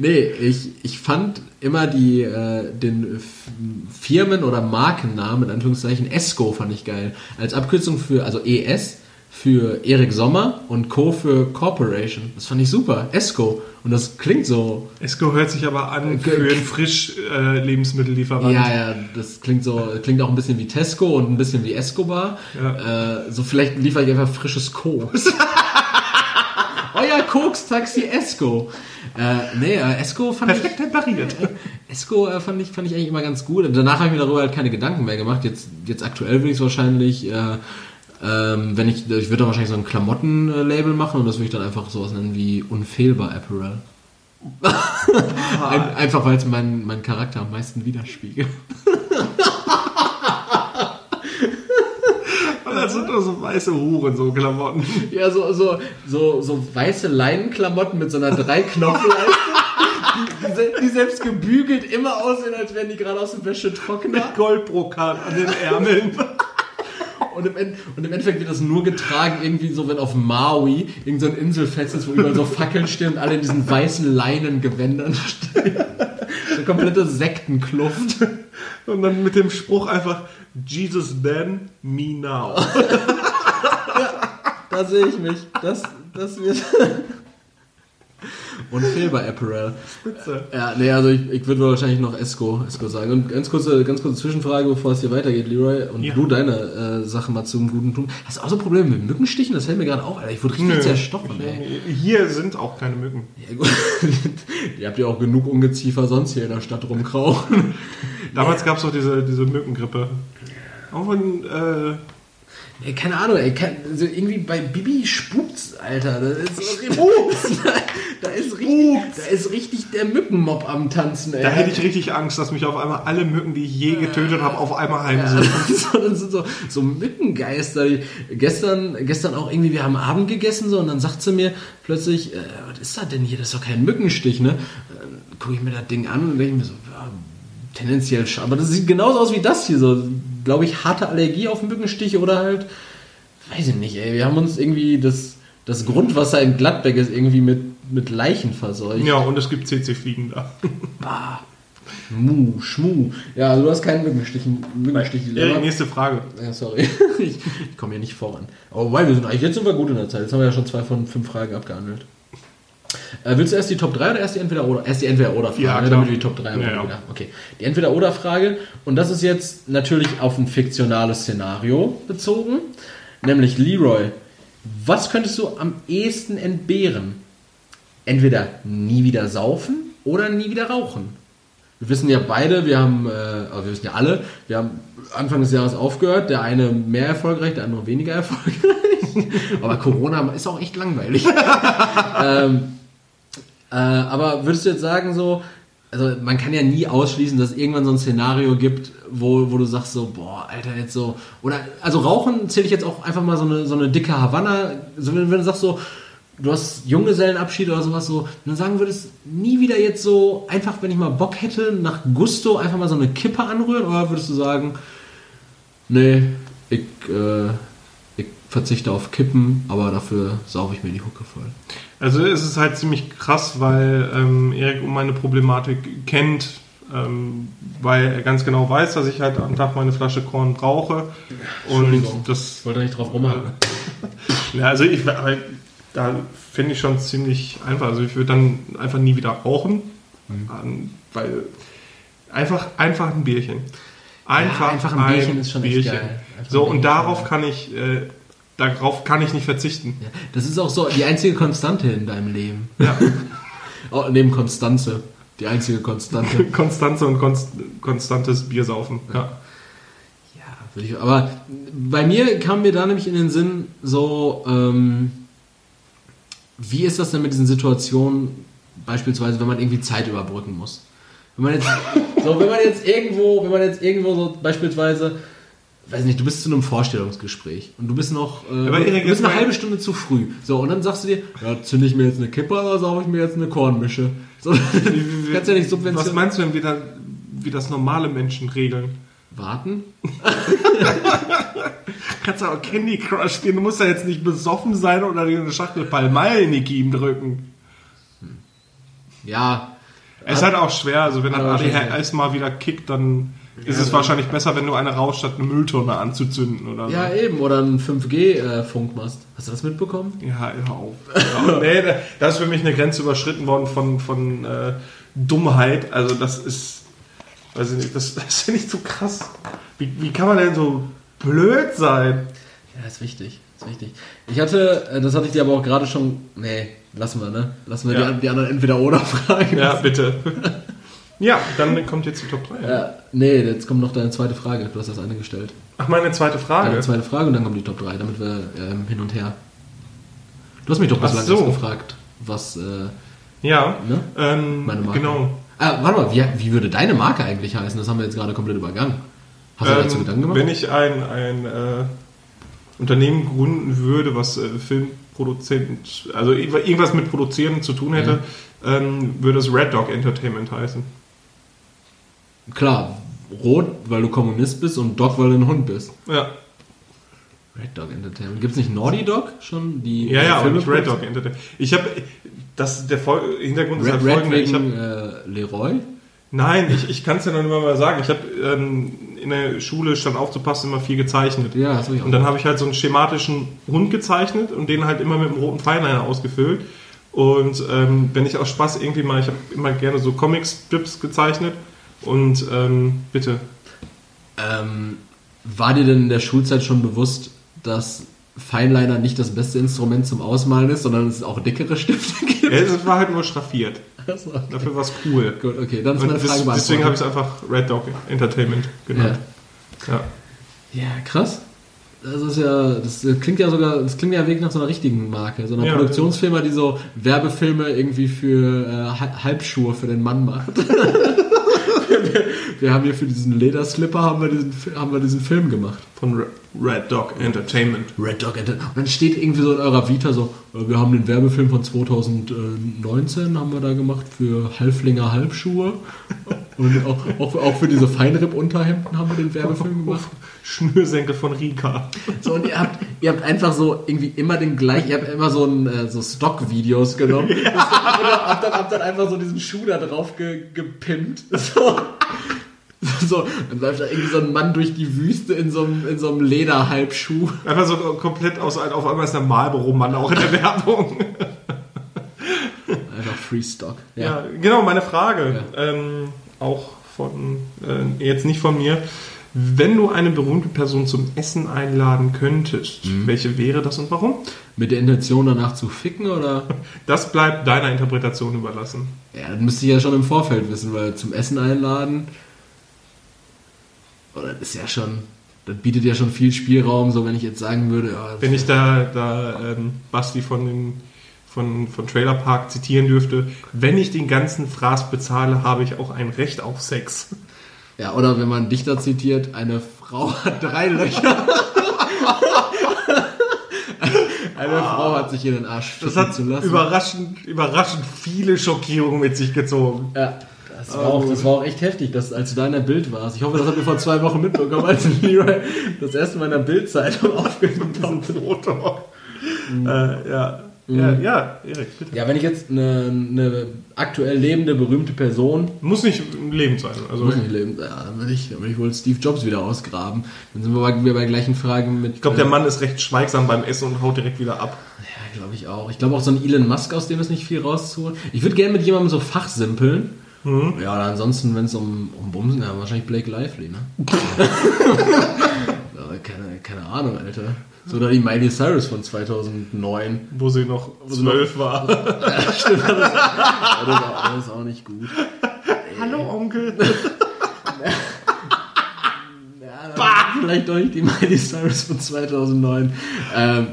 nee, ich, ich fand immer die, äh, den Firmen- oder Markennamen, in Anführungszeichen, ESCO fand ich geil. Als Abkürzung für, also ES für Erik Sommer und Co. für Corporation. Das fand ich super. ESCO. Und das klingt so. ESCO hört sich aber an für einen frisch äh, Lebensmittellieferant. Ja, ja, das klingt so, klingt auch ein bisschen wie Tesco und ein bisschen wie Escobar. Ja. Äh, so vielleicht liefere ich einfach frisches Koks. Euer Koks-Taxi Esco. Äh, nee, äh, Esco fand Perfekt ich... Perfekt Äh, Esco äh, fand, ich, fand ich eigentlich immer ganz gut. Danach habe ich mir darüber halt keine Gedanken mehr gemacht. Jetzt, jetzt aktuell würde ich es wahrscheinlich... Äh, ähm, wenn ich, ich würde dann wahrscheinlich so ein Klamottenlabel machen und das würde ich dann einfach sowas nennen wie unfehlbar Apparel. Ein, einfach weil es meinen mein Charakter am meisten widerspiegelt. Das sind nur so weiße Huren, so Klamotten. Ja, so, so, so, so weiße Leinenklamotten mit so einer Dreiknopfleiste. die, die, selbst gebügelt immer aussehen, als wären die gerade aus dem Wäschetrockner. Mit Goldbrokat an den Ärmeln. Und im, End, und im Endeffekt wird das nur getragen, irgendwie so, wenn auf Maui irgendein so Inselfest ist, wo überall so Fackeln stehen und alle in diesen weißen Leinengewändern stehen. So komplette Sektenkluft. Und dann mit dem Spruch einfach, Jesus then, me now. ja, da sehe ich mich. Das, das wird... Unfehlbar Apparel. Spitze. Ja, nee, also ich, ich würde wahrscheinlich noch Esco, Esco sagen. Und ganz kurze, ganz kurze Zwischenfrage, bevor es hier weitergeht, Leroy. Und ja. du deine äh, Sache mal zum Guten tun. Hast du auch so Probleme mit Mückenstichen? Das fällt mir gerade auf, Alter. Ich wurde richtig Nö. zerstochen, ey. Hier sind auch keine Mücken. Ja, gut. Ihr habt ja auch genug Ungeziefer sonst hier in der Stadt rumkrauchen. Damals ja. gab es auch diese, diese Mückengrippe. Auch in, äh, Ey, keine Ahnung, ey, kann, also irgendwie bei Bibi spukt's, Alter. Da ist, spukt's. Da, da, ist richtig, da ist richtig der Mückenmob am Tanzen, ey. Da hätte ich richtig Angst, dass mich auf einmal alle Mücken, die ich je getötet habe, auf einmal heimsuchen. Ja, das sind so, so Mückengeister. Gestern, gestern auch irgendwie, wir haben Abend gegessen so und dann sagt sie mir plötzlich, äh, was ist das denn hier? Das ist doch kein Mückenstich, ne? Dann gucke ich mir das Ding an und denke mir so, ja, tendenziell, aber das sieht genauso aus wie das hier so glaube ich, harte Allergie auf Mückenstiche oder halt, weiß ich nicht, ey, wir haben uns irgendwie das, das Grundwasser in Gladbeck ist irgendwie mit, mit Leichen verseucht. Ja, und es gibt CC-Fliegen da. Bah. Mu, Schmu. Ja, also du hast keinen Mückenstichen. Mückenstich ja, nächste Frage. Ja, sorry. ich, ich komme hier nicht voran. Aber weil wir sind eigentlich, jetzt sind wir gut in der Zeit. Jetzt haben wir ja schon zwei von fünf Fragen abgehandelt. Äh, willst du erst die Top 3 oder erst die Entweder-Oder? Erst die Entweder-Oder-Frage, ja, ne, damit wir die Top 3 haben. Ja, ja. Okay. Die Entweder-Oder-Frage, und das ist jetzt natürlich auf ein fiktionales Szenario bezogen, nämlich Leroy. Was könntest du am ehesten entbehren? Entweder nie wieder saufen oder nie wieder rauchen. Wir wissen ja beide, wir haben, äh, also wir wissen ja alle, wir haben Anfang des Jahres aufgehört, der eine mehr erfolgreich, der andere weniger erfolgreich. Aber Corona ist auch echt langweilig. ähm, äh, aber würdest du jetzt sagen, so, also man kann ja nie ausschließen, dass es irgendwann so ein Szenario gibt, wo, wo du sagst so, boah, Alter, jetzt so, oder, also Rauchen zähle ich jetzt auch einfach mal so eine, so eine dicke Havanna, so wenn, wenn du sagst so, du hast Junggesellenabschied oder sowas so, dann sagen würdest, nie wieder jetzt so, einfach wenn ich mal Bock hätte, nach Gusto einfach mal so eine Kippe anrühren, oder würdest du sagen, nee, ich, äh, verzichte auf Kippen, aber dafür sauge ich mir die Hucke voll. Also es ist halt ziemlich krass, weil ähm, Erik um meine Problematik kennt, ähm, weil er ganz genau weiß, dass ich halt am Tag meine Flasche Korn brauche. Und das ich wollte nicht drauf rumhalten. ja, also ich da finde ich schon ziemlich einfach. Also ich würde dann einfach nie wieder rauchen, mhm. Ähm, weil einfach einfach ein Bierchen. Einfach, ja, einfach ein Bierchen ein ist schon Bierchen. geil. so und darauf kann ich äh, darauf kann ich nicht verzichten. Ja, das ist auch so die einzige Konstante in deinem Leben. Ja. oh, neben Konstanze. Die einzige Konstante. Konstanze und konst konstantes Biersaufen. Ja. ja ich, aber bei mir kam mir da nämlich in den Sinn so, ähm, wie ist das denn mit diesen Situationen, beispielsweise, wenn man irgendwie Zeit überbrücken muss? Wenn man jetzt, so, wenn man jetzt irgendwo, wenn man jetzt irgendwo so beispielsweise weiß nicht, du bist zu einem Vorstellungsgespräch und du bist noch äh, du bist eine halbe Stunde zu früh. So, und dann sagst du dir, ja, zünde ich mir jetzt eine Kippe oder sauge ich mir jetzt eine Kornmische? So, kannst ja nicht subventionieren. Was meinst du denn, wie, da, wie das normale Menschen regeln? Warten? kannst du auch Candy Crush spielen. Du musst ja jetzt nicht besoffen sein oder dir eine Schachtel Palmal in die Kiem drücken. Hm. Ja. Es ist halt auch schwer, also wenn dann ADHS mal wieder kickt, dann ist es wahrscheinlich besser, wenn du eine rauchst, statt eine Mülltonne anzuzünden oder so. Ja, eben, oder einen 5G-Funkmast. Hast du das mitbekommen? Ja, hör auf. Ja, nee, da ist für mich eine Grenze überschritten worden von, von äh, Dummheit. Also das ist, weiß ich nicht, das, das finde ich zu krass. Wie, wie kann man denn so blöd sein? Ja, ist wichtig, ist wichtig. Ich hatte, äh, das hatte ich dir aber auch gerade schon, nee, lassen wir, ne? Lassen wir ja. die, die anderen entweder oder fragen. Ja, bitte. Ja, dann kommt jetzt die Top 3. Ja, nee, jetzt kommt noch deine zweite Frage. Du hast das eine gestellt. Ach, meine zweite Frage? Deine zweite Frage und dann kommt die Top 3, damit wir ähm, hin und her. Du hast mich doch bislang so. gefragt, was. Äh, ja, ne? ähm, meine Marke. Genau. Ah, warte mal, wie, wie, würde deine Marke eigentlich heißen? Das haben wir jetzt gerade komplett übergangen. Hast du ähm, dazu Gedanken gemacht? Bin ich ein, ein äh, Unternehmen gründen würde, was äh, Filmproduzent, also irgendwas mit Produzieren zu tun hätte, ja. ähm, würde es Red Dog Entertainment heißen. Klar, Rot, weil du Kommunist bist und Dog, weil du ein Hund bist. Ja. Red Dog Entertainment. Gibt es nicht Naughty Dog schon? Die ja, ja, Filme aber Red Dog Entertainment. Ich habe, das der Vol Hintergrund Red, ist halt folgender. Ich hab, äh, Leroy? Nein, ich, ich kann es ja noch nicht mal sagen. Ich habe ähm, in der Schule stand aufzupassen immer viel gezeichnet. Ja, das ich auch. Und dann habe ich halt so einen schematischen Hund gezeichnet und den halt immer mit einem roten Feinliner ausgefüllt. Und ähm, wenn ich aus Spaß irgendwie mal, ich habe immer gerne so Comic-Strips gezeichnet. Und ähm, bitte. Ähm, war dir denn in der Schulzeit schon bewusst, dass Feinliner nicht das beste Instrument zum Ausmalen ist, sondern es auch dickere Stifte gibt? Ja, es war halt nur schraffiert. Also, okay. Dafür war es cool. Gut, okay, dann ist meine Frage beantwortet. Deswegen habe ich es einfach Red Dog Entertainment genannt. Ja. ja. ja, krass. Das ist ja, das klingt ja sogar, das klingt ja wirklich nach so einer richtigen Marke, so einer ja, Produktionsfirma, die so Werbefilme irgendwie für äh, Halbschuhe für den Mann macht. wir, haben hier für diesen Lederslipper haben wir diesen, haben wir diesen Film gemacht. Von Red Dog Entertainment. Red Dog Entertainment. Und dann steht irgendwie so in eurer Vita so, äh, wir haben den Werbefilm von 2019 haben wir da gemacht für Halflinger Halbschuhe. Und auch, auch, auch für diese Feinripp-Unterhemden haben wir den Werbefilm gemacht. Schnürsenkel von Rika. So, und ihr habt, ihr habt einfach so irgendwie immer den gleichen, ihr habt immer so, ein, äh, so Stock-Videos genommen. Ja. Und habt dann, habt dann einfach so diesen Schuh da drauf ge, gepimpt. So. So, dann läuft da irgendwie so ein Mann durch die Wüste in so einem, in so einem Lederhalbschuh. Einfach so komplett aus, auf einmal ist der Marlboro-Mann auch in der Werbung. Einfach Freestock. Ja. ja, genau, meine Frage. Ja. Ähm, auch von, äh, jetzt nicht von mir. Wenn du eine berühmte Person zum Essen einladen könntest, mhm. welche wäre das und warum? Mit der Intention danach zu ficken oder? Das bleibt deiner Interpretation überlassen. Ja, das müsste ich ja schon im Vorfeld wissen, weil zum Essen einladen, oh, das ist ja schon, das bietet ja schon viel Spielraum, so wenn ich jetzt sagen würde. Oh, wenn ich da, da ähm, Basti von den von, von Trailer Park zitieren dürfte, wenn ich den ganzen Fraß bezahle, habe ich auch ein Recht auf Sex. Ja, oder wenn man Dichter zitiert, eine Frau hat drei Löcher. eine ah, Frau hat sich in den Arsch das hat zu lassen. Überraschend, überraschend viele Schockierungen mit sich gezogen. Ja. Das war, auch, das war auch echt heftig, dass, als du da in der Bild warst. Ich hoffe, das habt ihr vor zwei Wochen mitbekommen, als Leroy das erste Mal in der Bildzeitung aufgenommen hat. Foto. Mhm. Äh, ja. Ja, mhm. ja, Erik, bitte. Ja, wenn ich jetzt eine, eine, aktuell lebende, berühmte Person. Muss nicht lebend sein. Also muss nicht lebend sein. Ja, dann würde ich, ich wohl Steve Jobs wieder ausgraben. Dann sind wir bei, bei der gleichen Frage mit. Ich glaube, der äh, Mann ist recht schweigsam beim Essen und haut direkt wieder ab. Ja, glaube ich auch. Ich glaube auch so ein Elon Musk, aus dem ist nicht viel rauszuholen. Ich würde gerne mit jemandem so fachsimpeln. Mhm. Ja, oder ansonsten, wenn es um, um Bumsen, ja, wahrscheinlich Blake Lively, ne? keine, keine Ahnung, Alter. So oder die Miley Cyrus von 2009. Wo sie noch zwölf war. ja, stimmt. Das, das, auch, das ist auch nicht gut. Hallo Onkel. ja, vielleicht doch nicht die Miley Cyrus von 2009. Ähm,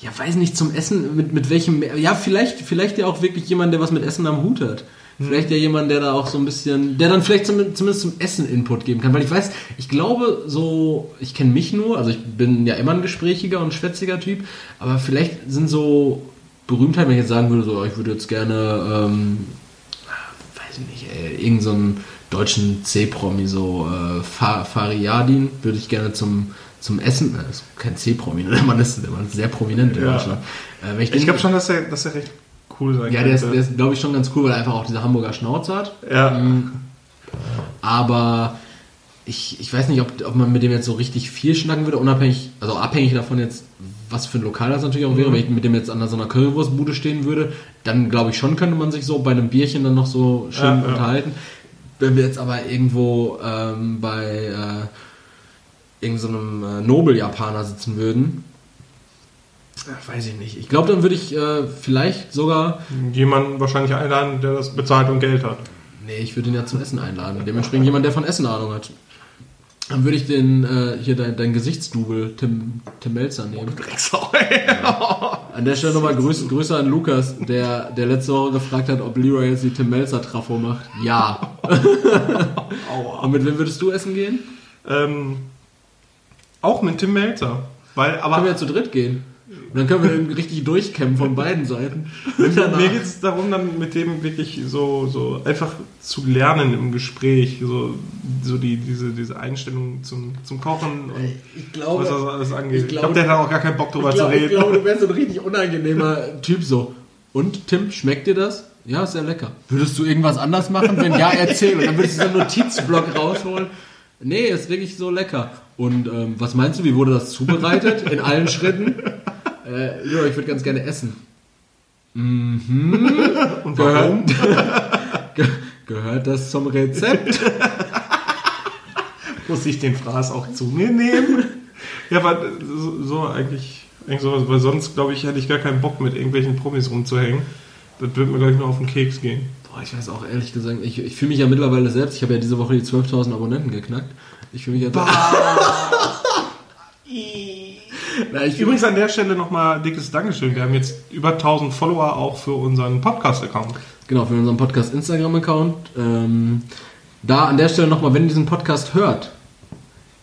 ja, weiß nicht, zum Essen, mit, mit welchem, ja, vielleicht, vielleicht ja auch wirklich jemand, der was mit Essen am Hut hat. Vielleicht ja jemand, der da auch so ein bisschen, der dann vielleicht zum, zumindest zum Essen Input geben kann. Weil ich weiß, ich glaube so, ich kenne mich nur, also ich bin ja immer ein gesprächiger und schwätziger Typ, aber vielleicht sind so Berühmtheiten, wenn ich jetzt sagen würde, so, ich würde jetzt gerne, ähm, weiß ich nicht, ey, irgendeinen so deutschen C-Promi, so äh, Fariadin, würde ich gerne zum zum Essen, das ist kein C-Promi, der Mann ist, der Mann ist sehr prominent in ja. Deutschland. Äh, ich, ich glaube schon, dass er, dass er recht cool sein Ja, der ist, der ist glaube ich, schon ganz cool, weil er einfach auch diese Hamburger Schnauze hat. Ja. Mhm. Aber ich, ich weiß nicht, ob, ob man mit dem jetzt so richtig viel schnacken würde, unabhängig, also abhängig davon jetzt, was für ein Lokal das natürlich auch wäre, mhm. wenn ich mit dem jetzt an so einer Currywurstbude stehen würde, dann glaube ich schon, könnte man sich so bei einem Bierchen dann noch so schön ja, unterhalten. Ja. Wenn wir jetzt aber irgendwo ähm, bei äh, irgendeinem so äh, Nobel-Japaner sitzen würden, weiß ich nicht. Ich glaube, dann würde ich äh, vielleicht sogar. Jemanden wahrscheinlich einladen, der das bezahlt und Geld hat. Nee, ich würde ihn ja zum Essen einladen. Dementsprechend jemand, der von Essen Ahnung hat. Dann würde ich den, äh, hier dein, dein Gesichtsdubel, Tim, Tim Melzer nehmen. Oh, ja. An der Stelle nochmal Grüße, Grüße an Lukas, der, der letzte Woche gefragt hat, ob Leroy jetzt die Tim Melzer Trafo macht. Ja. Und mit wem würdest du essen gehen? Ähm, auch mit Tim Melzer. Weil, aber, können wir ja zu dritt gehen. Und dann können wir irgendwie richtig durchkämpfen von beiden Seiten. Mir geht es darum, dann mit dem wirklich so, so einfach zu lernen im Gespräch, so, so die, diese, diese Einstellung zum, zum Kochen und ich glaube, was das alles angeht. Ich glaube, der hat auch gar keinen Bock drüber glaub, zu reden. Ich glaube, du wärst so ein richtig unangenehmer Typ so. Und Tim, schmeckt dir das? Ja, ist sehr lecker. Würdest du irgendwas anders machen? Wenn ja, erzähl. Und dann würdest du so einen Notizblock rausholen. Nee, ist wirklich so lecker. Und ähm, was meinst du, wie wurde das zubereitet? In allen Schritten? Äh, ja, ich würde ganz gerne essen. Mhm. Und warum? Ge gehört das zum Rezept? Muss ich den Fraß auch zu mir nehmen? Ja, aber so, so eigentlich, eigentlich sowas, weil sonst, glaube ich, hätte ich gar keinen Bock, mit irgendwelchen Promis rumzuhängen. Das würde mir gleich nur auf den Keks gehen. Boah, ich weiß auch ehrlich gesagt, ich, ich fühle mich ja mittlerweile selbst, ich habe ja diese Woche die 12.000 Abonnenten geknackt. Ich fühle mich jetzt... Na, Übrigens an der Stelle nochmal dickes Dankeschön. Wir haben jetzt über 1000 Follower auch für unseren Podcast-Account. Genau, für unseren Podcast-Instagram-Account. Ähm, da an der Stelle nochmal, wenn ihr diesen Podcast hört,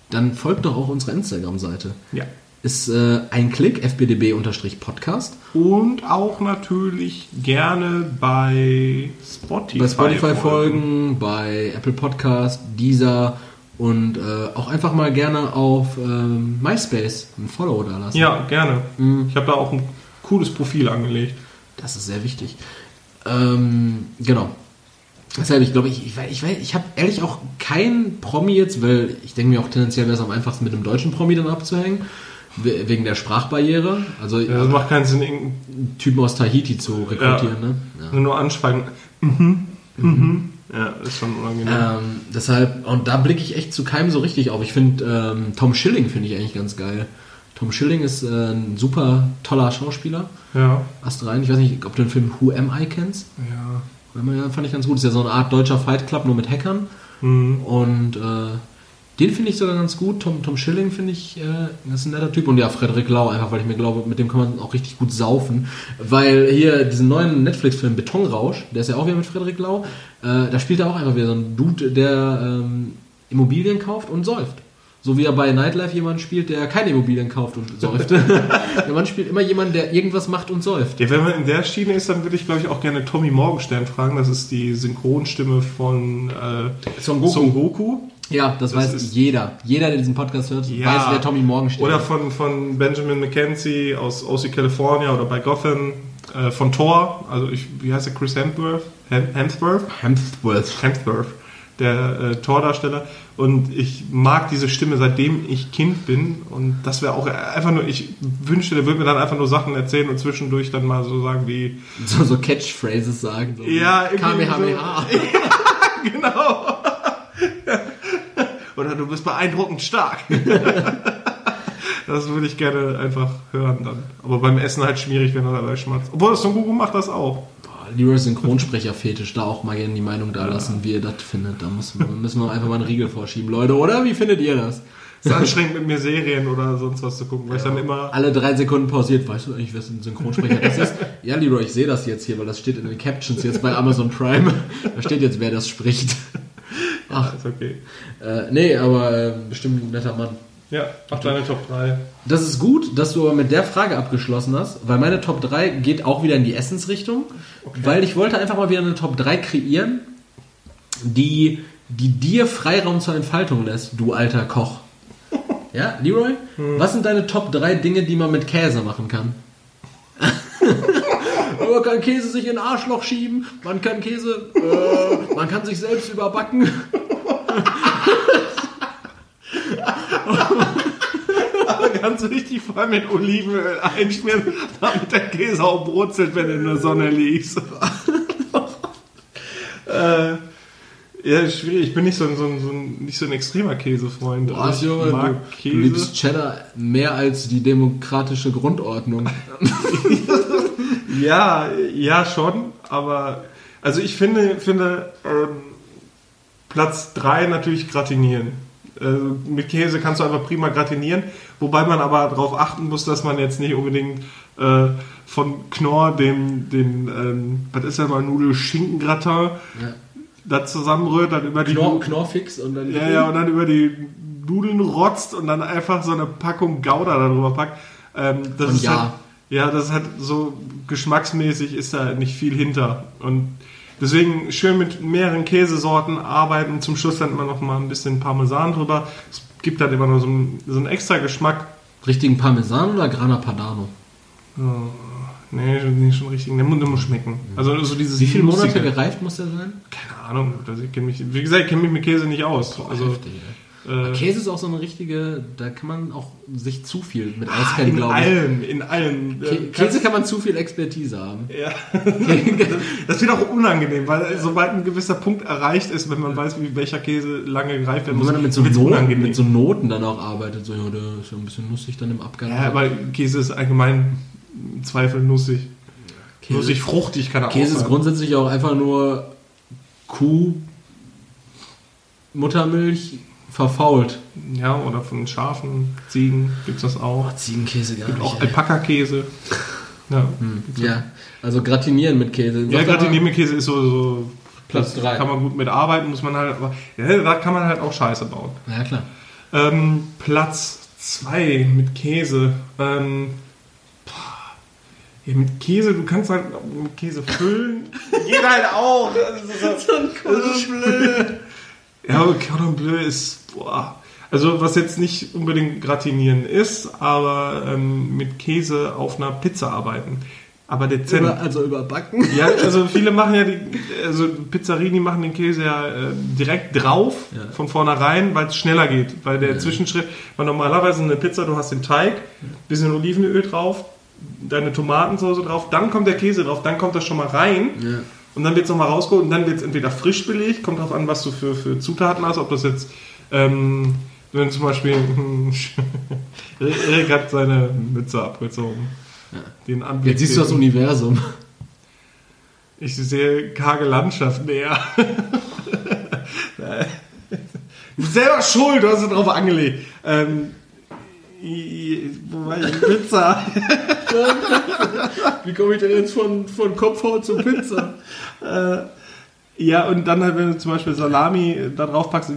dann folgt doch auch unserer Instagram-Seite. Ja. Ist äh, ein Klick, fbdb-podcast. Und auch natürlich gerne bei Spotify. Bei Spotify folgen, bei Apple Podcast, Deezer und äh, auch einfach mal gerne auf ähm, MySpace ein Follow da lassen. Ja, gerne. Mhm. Ich habe da auch ein cooles Profil angelegt. Das ist sehr wichtig. Ähm, genau. Deshalb, ich glaube, ich, ich, ich, ich habe ehrlich auch kein Promi jetzt, weil ich denke mir auch tendenziell wäre es am einfachsten mit einem deutschen Promi dann abzuhängen. Wegen der Sprachbarriere. Also, ja, das macht keinen Sinn, irgendeinen Typen aus Tahiti zu rekrutieren. Ja. Ne? Ja. Nur anschweigen. Mhm. Mhm. Ja, ist schon unangenehm. Ähm, deshalb, und da blicke ich echt zu keinem so richtig auf. Ich finde, ähm, Tom Schilling finde ich eigentlich ganz geil. Tom Schilling ist äh, ein super toller Schauspieler. Ja. Ast rein. Ich weiß nicht, ob du den Film Who Am I kennst. Ja. Ja, fand ich ganz gut. Ist ja so eine Art deutscher Fight Club, nur mit Hackern. Mhm. Und äh, den finde ich sogar ganz gut. Tom, Tom Schilling finde ich, äh, das ist ein netter Typ. Und ja, Frederik Lau, einfach weil ich mir glaube, mit dem kann man auch richtig gut saufen. Weil hier diesen neuen Netflix-Film Betonrausch, der ist ja auch wieder mit Frederik Lau, äh, da spielt er auch einfach wieder so ein Dude, der ähm, Immobilien kauft und säuft. So wie er bei Nightlife jemanden spielt, der keine Immobilien kauft und säuft. der Mann spielt immer jemanden, der irgendwas macht und säuft. Ja, wenn man in der Schiene ist, dann würde ich, glaube ich, auch gerne Tommy Morgenstern fragen. Das ist die Synchronstimme von äh, Son Goku. Son Goku. Ja, das, das weiß jeder. Jeder, der diesen Podcast hört, ja, weiß, wer Tommy Morgenstern ist. Oder von, von Benjamin McKenzie aus OC California oder bei Gotham. Äh, von Thor, also ich, wie heißt der, Chris Hemsworth? Hemsworth? Hemsworth. Hemsworth der äh, Tordarsteller. Und ich mag diese Stimme, seitdem ich Kind bin. Und das wäre auch einfach nur, ich wünschte, der würde mir dann einfach nur Sachen erzählen und zwischendurch dann mal so sagen wie. So, so Catchphrases sagen. So ja, Kamehameha. So, ja, genau. Oder du bist beeindruckend stark. das würde ich gerne einfach hören dann. Aber beim Essen halt schwierig, wenn er dabei schmatzt. Obwohl, Son Goku macht das auch. Leroy Synchronsprecher-Fetisch, da auch mal gerne die Meinung da lassen, ja. wie ihr das findet. Da muss, müssen wir einfach mal einen Riegel vorschieben, Leute, oder? Wie findet ihr das? Es ist anstrengend mit mir Serien oder sonst was zu gucken, weil ja. ich dann immer. Alle drei Sekunden pausiert, weißt du eigentlich, wer ein Synchronsprecher das ist? Ja, Leroy, ich sehe das jetzt hier, weil das steht in den Captions jetzt bei Amazon Prime. Da steht jetzt, wer das spricht. Ach, ist okay. Äh, nee, aber äh, bestimmt ein netter Mann. Ja, mach deine Top 3. Das ist gut, dass du aber mit der Frage abgeschlossen hast, weil meine Top 3 geht auch wieder in die Essensrichtung, okay. weil ich wollte einfach mal wieder eine Top 3 kreieren, die, die dir Freiraum zur Entfaltung lässt, du alter Koch. Ja, Leroy? Hm. Was sind deine Top 3 Dinge, die man mit Käse machen kann? man kann Käse sich in ein Arschloch schieben, man kann Käse, äh, man kann sich selbst überbacken. Ganz wichtig, vor allem mit Olivenöl einschmieren, damit der Käse auch brutzelt, wenn du in der Sonne liegst. äh, ja, schwierig. Ich bin nicht so ein, so ein, so ein nicht so ein extremer Käsefreund. Boah, ich Junge, mag du, Käse. du liebst Cheddar mehr als die demokratische Grundordnung. ja, ja, schon. Aber also ich finde, finde ähm, Platz 3 natürlich gratinieren. Äh, mit Käse kannst du einfach prima gratinieren, wobei man aber darauf achten muss, dass man jetzt nicht unbedingt äh, von Knorr den, den ähm, was ist ja mal, Nudel-Schinken-Gratin ja. da zusammenrührt, dann über die... Knorr, Knorrfix und dann... Ja, ja, und dann über die Nudeln rotzt und dann einfach so eine Packung Gouda darüber packt. Ähm, das und ist ja. Halt, ja, das hat so geschmacksmäßig ist da nicht viel hinter. Und deswegen schön mit mehreren Käsesorten arbeiten. Zum Schluss dann immer noch mal ein bisschen Parmesan drüber. Es gibt halt immer noch so einen, so einen extra Geschmack. Richtigen Parmesan oder Grana Padano? Oh, nee, schon richtig. Der Mund muss schmecken. Also so dieses Wie viele Monate gereift muss der sein? Keine Ahnung. Ich kenn mich, wie gesagt, ich kenne mich mit Käse nicht aus. Boah, also, heftig, äh, Käse ist auch so eine richtige, da kann man auch sich zu viel mit ah, auskennen, glaube ich. In allem, in allem. Käse kann man zu viel Expertise haben. Ja. das wird auch unangenehm, weil sobald ein gewisser Punkt erreicht ist, wenn man weiß, wie welcher Käse lange gereift werden muss, wenn man mit so, Noten, mit so Noten dann auch arbeitet, so ja, der ist ja ein bisschen nussig dann im Abgang. Ja, weil Käse ist allgemein im Zweifel nussig. Käse, nussig, fruchtig kann er Käse auch Käse ist grundsätzlich auch einfach nur Kuh, Muttermilch, verfault. Ja, oder von Schafen, Ziegen gibt es das auch. Oh, Ziegenkäse gar gibt nicht. auch Alpaka-Käse. Ja, hm. ja, also gratinieren mit Käse. Ja, gratinieren mit Käse ist so, so Platz 3. Kann man gut mitarbeiten, muss man halt, aber ja, da kann man halt auch Scheiße bauen. Ja, klar. Ähm, Platz 2 mit Käse. Ähm, ja, mit Käse, du kannst halt mit Käse füllen. Geht halt auch. Das ist so, so ein Bleu. Ja, Cordon Bleu ist boah. Also was jetzt nicht unbedingt gratinieren ist, aber ähm, mit Käse auf einer Pizza arbeiten. Aber dezent. Über, also überbacken? Ja, also viele machen ja die, also Pizzerini machen den Käse ja äh, direkt drauf, ja. von vornherein, weil es schneller geht. Weil der ja. Zwischenschritt, weil normalerweise eine Pizza, du hast den Teig, bisschen Olivenöl drauf, deine Tomatensauce drauf, dann kommt der Käse drauf, dann kommt das schon mal rein. Ja. Und dann wird es nochmal rausgeholt und dann wird es entweder frisch belegt, kommt drauf an, was du für, für Zutaten hast, ob das jetzt ähm, wenn zum Beispiel Erik hat seine Mütze abgezogen. Ja. Den Anblick, Jetzt siehst du das Universum. Ich sehe karge Landschaft näher. du bist selber schuld, du hast es drauf angelegt. Ähm, wo war ich? Pizza. Wie komme ich denn jetzt von, von Kopfhaut zu Pizza? äh, ja, und dann halt, wenn du zum Beispiel Salami da drauf packst,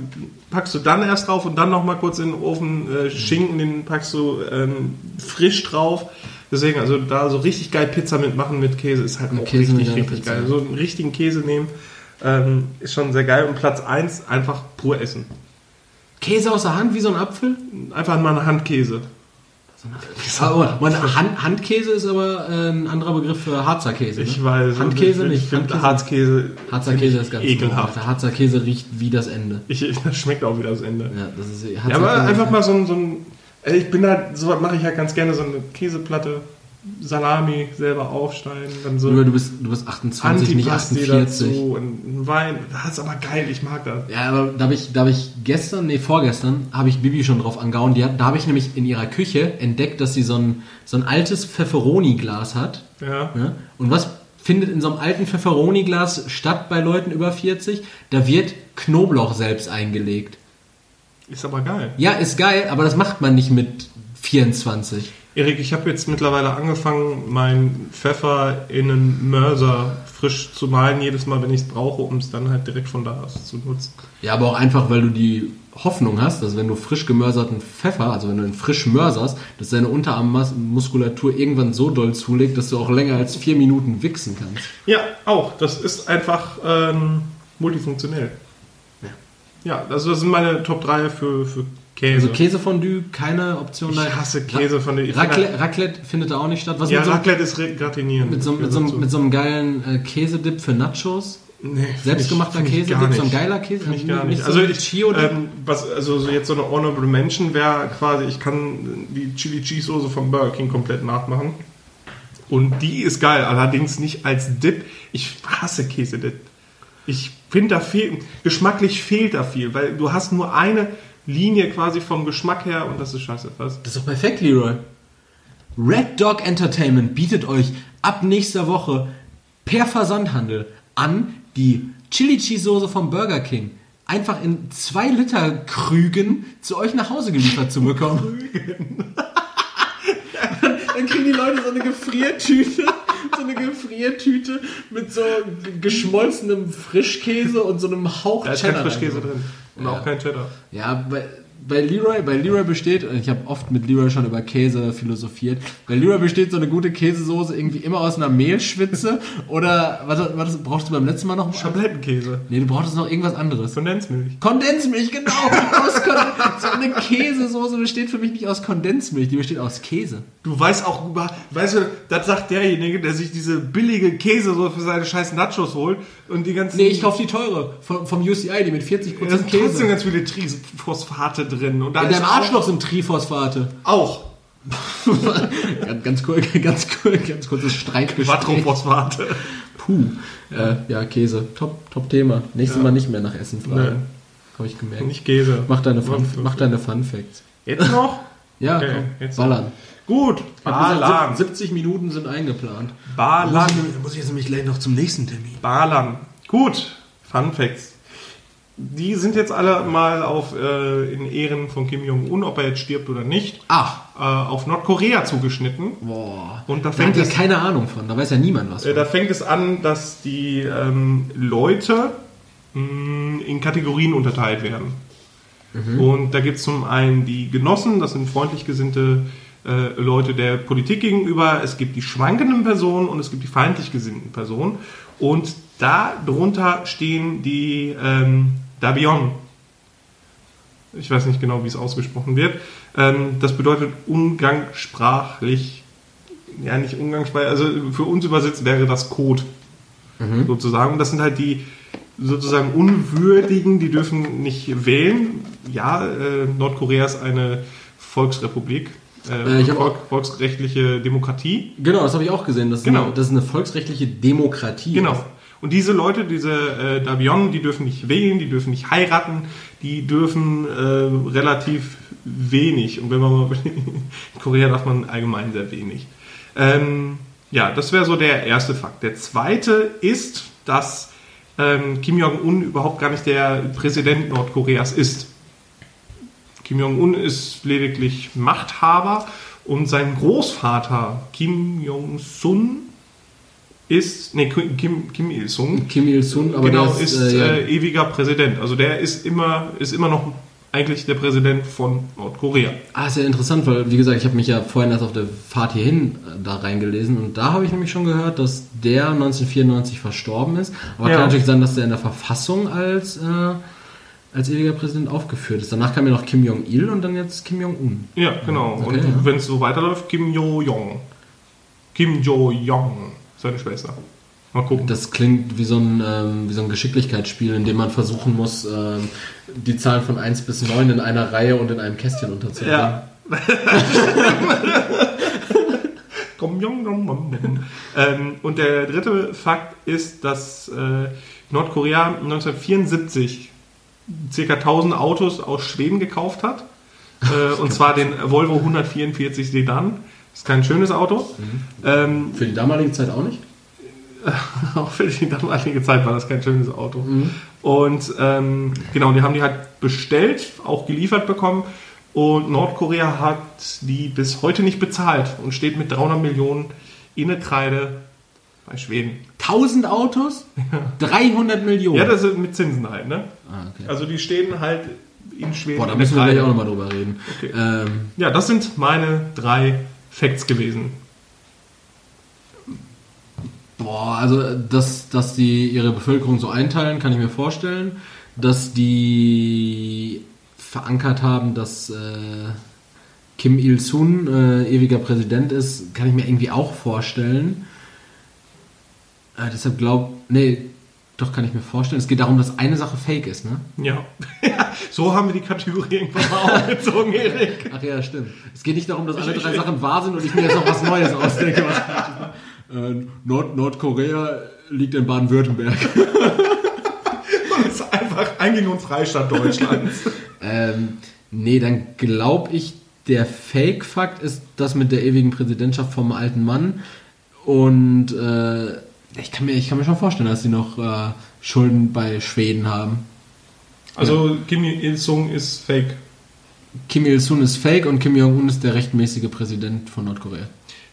packst du dann erst drauf und dann nochmal kurz in den Ofen äh, Schinken, den packst du ähm, frisch drauf. Deswegen, also da so richtig geil Pizza mitmachen mit Käse ist halt auch Käse richtig, richtig Pizza. geil. So einen richtigen Käse nehmen ähm, ist schon sehr geil. Und Platz 1 einfach pur essen. Käse aus der Hand wie so ein Apfel? Einfach mal eine Handkäse. Aber Hand, Handkäse ist aber äh, ein anderer Begriff für Harzer Käse. Ne? Ich weiß. Handkäse ich, nicht. Harzkäse. Harzer Käse ist ganz ekelhaft. Der Harzer Käse riecht wie das Ende. Ich, das schmeckt auch wie das Ende. Ja, das ist, ja aber einfach mal so ein, so ein. Ich bin halt, so was mache ich halt ganz gerne, so eine Käseplatte Salami selber aufschneiden. Dann so du, bist, du bist 28, nicht 48. Dazu und Wein. Das ist aber geil, ich mag das. Ja, aber da habe ich, hab ich gestern, nee, vorgestern, habe ich Bibi schon drauf angehauen. Die hat, da habe ich nämlich in ihrer Küche entdeckt, dass sie so ein, so ein altes Pfefferoni-Glas hat. Ja. ja. Und was findet in so einem alten Pfefferoni-Glas statt bei Leuten über 40? Da wird Knoblauch selbst eingelegt. Ist aber geil. Ja, ist geil, aber das macht man nicht mit 24. Erik, ich habe jetzt mittlerweile angefangen, meinen Pfeffer in einen Mörser frisch zu malen, jedes Mal, wenn ich es brauche, um es dann halt direkt von da aus zu nutzen. Ja, aber auch einfach, weil du die Hoffnung hast, dass wenn du frisch gemörserten Pfeffer, also wenn du ihn frisch mörserst, dass deine Unterarmmuskulatur irgendwann so doll zulegt, dass du auch länger als vier Minuten wichsen kannst. Ja, auch. Das ist einfach ähm, multifunktionell. Ja. Ja, also das sind meine Top 3 für, für Käse. Also Käsefondue, keine Option. Ich hasse Käsefondue. Raclette, Raclette findet da auch nicht statt. Was ja, so, Raclette ist gratinieren. Mit so, mit so, mit so einem geilen äh, Käsedip für Nachos. Nee, Selbstgemachter Käsedip, so ein geiler Käse. Finde ich gar nicht. also ich, Chio ähm, was, also so jetzt so eine Honorable Mention wäre quasi, ich kann die Chili Cheese Soße vom Burger King komplett nachmachen. Und die ist geil, allerdings nicht als Dip. Ich hasse Käsedip. Ich finde da fehlt, geschmacklich fehlt da viel, weil du hast nur eine Linie quasi vom Geschmack her und das ist scheiße. Was? Das ist doch perfekt, Leroy. Red Dog Entertainment bietet euch ab nächster Woche per Versandhandel an die Chili Cheese Soße vom Burger King einfach in 2 Liter Krügen zu euch nach Hause geliefert zu bekommen. dann kriegen die Leute so eine Gefriertüte, so eine Gefriertüte mit so geschmolzenem Frischkäse und so einem Hauch Da ist kein Frischkäse drin. Und ja. auch kein Cheddar. Ja, weil bei Leroy, bei Leroy besteht, ich habe oft mit Leroy schon über Käse philosophiert, bei Leroy besteht so eine gute Käsesoße irgendwie immer aus einer Mehlschwitze oder was, was brauchst du beim letzten Mal noch? Schablettenkäse. Nee, du brauchst noch irgendwas anderes. Kondensmilch. Kondensmilch, genau. so eine Käsesoße besteht für mich nicht aus Kondensmilch, die besteht aus Käse. Du weißt auch über, weißt du, das sagt derjenige, der sich diese billige Käsesoße für seine scheiß Nachos holt und die ganzen... Nee, ich kaufe die teure vom, vom UCI, die mit 40% ja, da sind Käse. trotzdem ganz viele Triphosphate drin. Und da In deinem Arschloch sind Triphosphate. Auch. ganz, ganz, cool, ganz, cool, ganz kurzes Streitgespräch. Quattrophosphate. Puh. Äh, ja, Käse. Top, top Thema. Nächstes ja. Mal nicht mehr nach Essen fragen. Habe ich gemerkt. Nicht Käse. Mach deine Fun, mach deine Fun Facts. Jetzt noch? ja, okay, komm, jetzt ballern. Gut, Balan. 70 Minuten sind eingeplant. Balan. Muss ich, muss ich jetzt nämlich gleich noch zum nächsten Termin. Balan. Gut, Fun Facts. Die sind jetzt alle mal auf, äh, in Ehren von Kim Jong-un, ob er jetzt stirbt oder nicht, Ach. Äh, auf Nordkorea zugeschnitten. Boah. Und da fängt da hat ja keine Ahnung von, da weiß ja niemand was. Äh, da fängt es an, dass die ähm, Leute mh, mm, in Kategorien unterteilt werden. Mhm. Und da gibt es zum einen die Genossen, das sind freundlich gesinnte äh, Leute der Politik gegenüber, es gibt die schwankenden Personen und es gibt die feindlich gesinnten Personen. Und darunter stehen die ähm, Dabion. Ich weiß nicht genau, wie es ausgesprochen wird. Ähm, das bedeutet umgangssprachlich, ja nicht umgangssprachlich, also für uns übersetzt wäre das Code mhm. sozusagen. Und das sind halt die sozusagen Unwürdigen, die dürfen nicht wählen. Ja, äh, Nordkorea ist eine Volksrepublik. Äh, äh Volk, volksrechtliche Demokratie. Genau, das habe ich auch gesehen. Das, genau. eine, das ist eine volksrechtliche Demokratie. Genau. Und diese Leute, diese äh, Davion, die dürfen nicht wählen, die dürfen nicht heiraten, die dürfen äh, relativ wenig. Und wenn man mal in Korea darf man allgemein sehr wenig. Ähm, ja, das wäre so der erste Fakt. Der zweite ist, dass ähm, Kim Jong-un überhaupt gar nicht der Präsident Nordkoreas ist. Kim Jong-un ist lediglich Machthaber und sein Großvater Kim Jong-sun ist, nee, Kim, Kim Il-sung. Kim Il-sung, aber genau, ist, ist äh, ja. äh, ewiger Präsident. Also der ist immer, ist immer noch eigentlich der Präsident von Nordkorea. Ah, ist ja interessant, weil, wie gesagt, ich habe mich ja vorhin erst auf der Fahrt hierhin äh, da reingelesen und da habe ich nämlich schon gehört, dass der 1994 verstorben ist. Aber ja. kann natürlich sein, dass der in der Verfassung als, äh, als ewiger Präsident aufgeführt ist. Danach kam ja noch Kim Jong-il und dann jetzt Kim Jong-un. Ja, genau. Okay, und ja. wenn es so weiterläuft, Kim Jo-jong. Kim Jo-jong seine Schwester. Mal gucken. Das klingt wie so ein, ähm, wie so ein Geschicklichkeitsspiel, in dem man versuchen muss, ähm, die Zahlen von 1 bis 9 in einer Reihe und in einem Kästchen unterzubringen. Ja. ähm, und der dritte Fakt ist, dass äh, Nordkorea 1974 ca. 1000 Autos aus Schweden gekauft hat. Äh, und zwar den Volvo 144 Sedan ist kein schönes Auto. Mhm. Ähm, für die damalige Zeit auch nicht? auch für die damalige Zeit war das kein schönes Auto. Mhm. Und ähm, genau, die haben die halt bestellt, auch geliefert bekommen. Und Nordkorea hat die bis heute nicht bezahlt und steht mit 300 Millionen in der Kreide bei Schweden. 1000 Autos? Ja. 300 Millionen? Ja, das sind mit Zinsen halt, ne? Ah, okay. Also die stehen halt in Schweden. Boah, da müssen wir gleich auch nochmal drüber reden. Okay. Ähm, ja, das sind meine drei Facts gewesen. Boah, also dass, dass die ihre Bevölkerung so einteilen, kann ich mir vorstellen. Dass die verankert haben, dass äh, Kim Il-sung äh, ewiger Präsident ist, kann ich mir irgendwie auch vorstellen. Äh, deshalb glaub, nee, doch, kann ich mir vorstellen. Es geht darum, dass eine Sache fake ist, ne? Ja. so haben wir die Kategorie irgendwann mal aufgezogen, Erik. Ach ja, stimmt. Es geht nicht darum, dass alle drei Sachen wahr sind und ich mir jetzt noch was Neues ausdenke. Was Nord Nordkorea liegt in Baden-Württemberg. und ist einfach Einging und Freistaat Deutschlands. ähm, nee, dann glaube ich, der Fake-Fakt ist das mit der ewigen Präsidentschaft vom alten Mann. Und äh, ich kann mir, ich kann mir schon vorstellen, dass sie noch äh, Schulden bei Schweden haben. Also ja. Kim Il-sung ist fake. Kim Il-sung ist fake und Kim Jong-un ist der rechtmäßige Präsident von Nordkorea.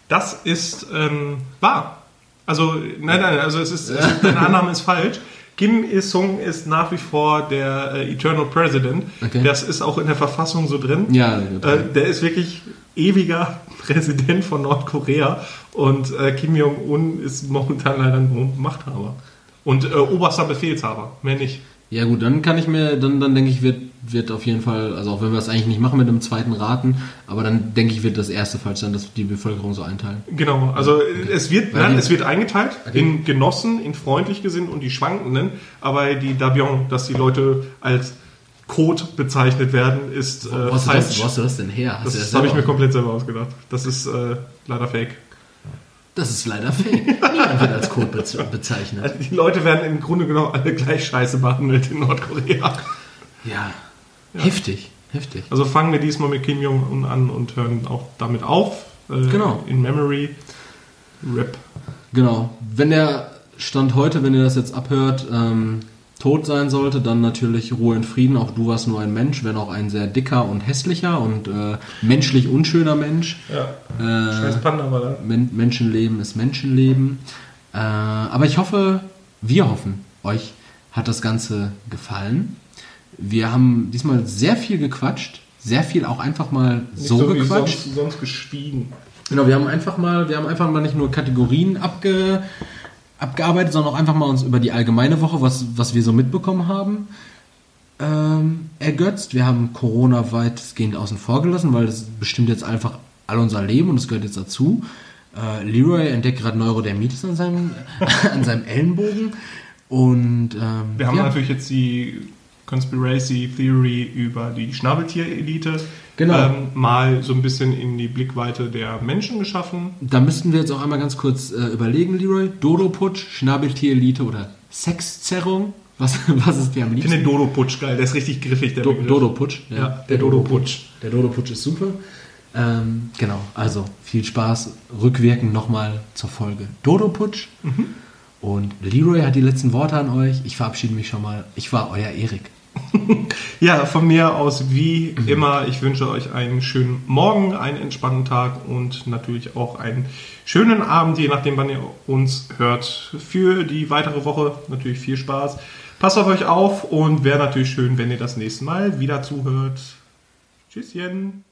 Das ist ähm, wahr. Also, nein, nein, also es ist, es, deine Annahme ist falsch. Kim Il-sung ist nach wie vor der äh, Eternal President. Okay. Das ist auch in der Verfassung so drin. Ja, äh, der ist wirklich ewiger Präsident von Nordkorea und äh, Kim Jong-un ist momentan leider nur Machthaber. Und äh, oberster Befehlshaber, mehr nicht. Ja gut, dann kann ich mir, dann, dann denke ich, wird, wird auf jeden Fall, also auch wenn wir es eigentlich nicht machen mit einem zweiten Raten, aber dann denke ich, wird das erste Fall sein, dass die Bevölkerung so einteilen. Genau, also okay. es wird, nein, es wird eingeteilt okay. in Genossen, in freundlich gesinnt und die Schwankenden, aber die Dabion, dass die Leute als Code bezeichnet werden, ist äh, wo, hast falsch. Das, wo hast du das denn her? Hast das, das habe ich mir komplett selber ausgedacht. Das ist äh, leider fake. Das ist leider fake. Niemand wird als Code bezeichnet. Also die Leute werden im Grunde genommen alle gleich scheiße behandelt in Nordkorea. Ja, ja. heftig, heftig. Also fangen wir diesmal mit Kim Jong-un an und hören auch damit auf. Äh, genau. In Memory. Rip. Genau. Wenn der Stand heute, wenn ihr das jetzt abhört, ähm, tot sein sollte, dann natürlich Ruhe in Frieden. Auch du warst nur ein Mensch, wenn auch ein sehr dicker und hässlicher und äh, menschlich unschöner Mensch. Ja. Äh, Scheiß Panda war da. Men Menschenleben ist Menschenleben. Äh, aber ich hoffe, wir hoffen, euch hat das Ganze gefallen. Wir haben diesmal sehr viel gequatscht, sehr viel auch einfach mal nicht so, so gequatscht. Sonst, sonst geschwiegen. Genau, wir haben einfach mal, wir haben einfach mal nicht nur Kategorien abge abgearbeitet, sondern auch einfach mal uns über die allgemeine Woche, was, was wir so mitbekommen haben, ähm, ergötzt. Wir haben Corona weitestgehend außen vor gelassen, weil das bestimmt jetzt einfach all unser Leben und es gehört jetzt dazu. Äh, Leroy entdeckt gerade Neurodermitis an seinem, an seinem Ellenbogen. Und ähm, wir haben ja. natürlich jetzt die Conspiracy Theory über die Schnabeltier-Elite genau. ähm, mal so ein bisschen in die Blickweite der Menschen geschaffen. Da müssten wir jetzt auch einmal ganz kurz äh, überlegen, Leroy. Dodo-Putsch, Schnabeltier-Elite oder Sexzerrung? Was, was ist dir am liebsten? Ich finde Dodo-Putsch geil, der ist richtig griffig, der Do Dodo-Putsch, ja. ja. Der Dodo-Putsch. Der Dodo-Putsch ist super. Ähm, genau, also viel Spaß. Rückwirkend nochmal zur Folge Dodo-Putsch. Mhm. Und Leroy hat die letzten Worte an euch. Ich verabschiede mich schon mal. Ich war euer Erik. ja, von mir aus wie immer. Ich wünsche euch einen schönen Morgen, einen entspannten Tag und natürlich auch einen schönen Abend, je nachdem, wann ihr uns hört. Für die weitere Woche natürlich viel Spaß. Passt auf euch auf und wäre natürlich schön, wenn ihr das nächste Mal wieder zuhört. Tschüsschen.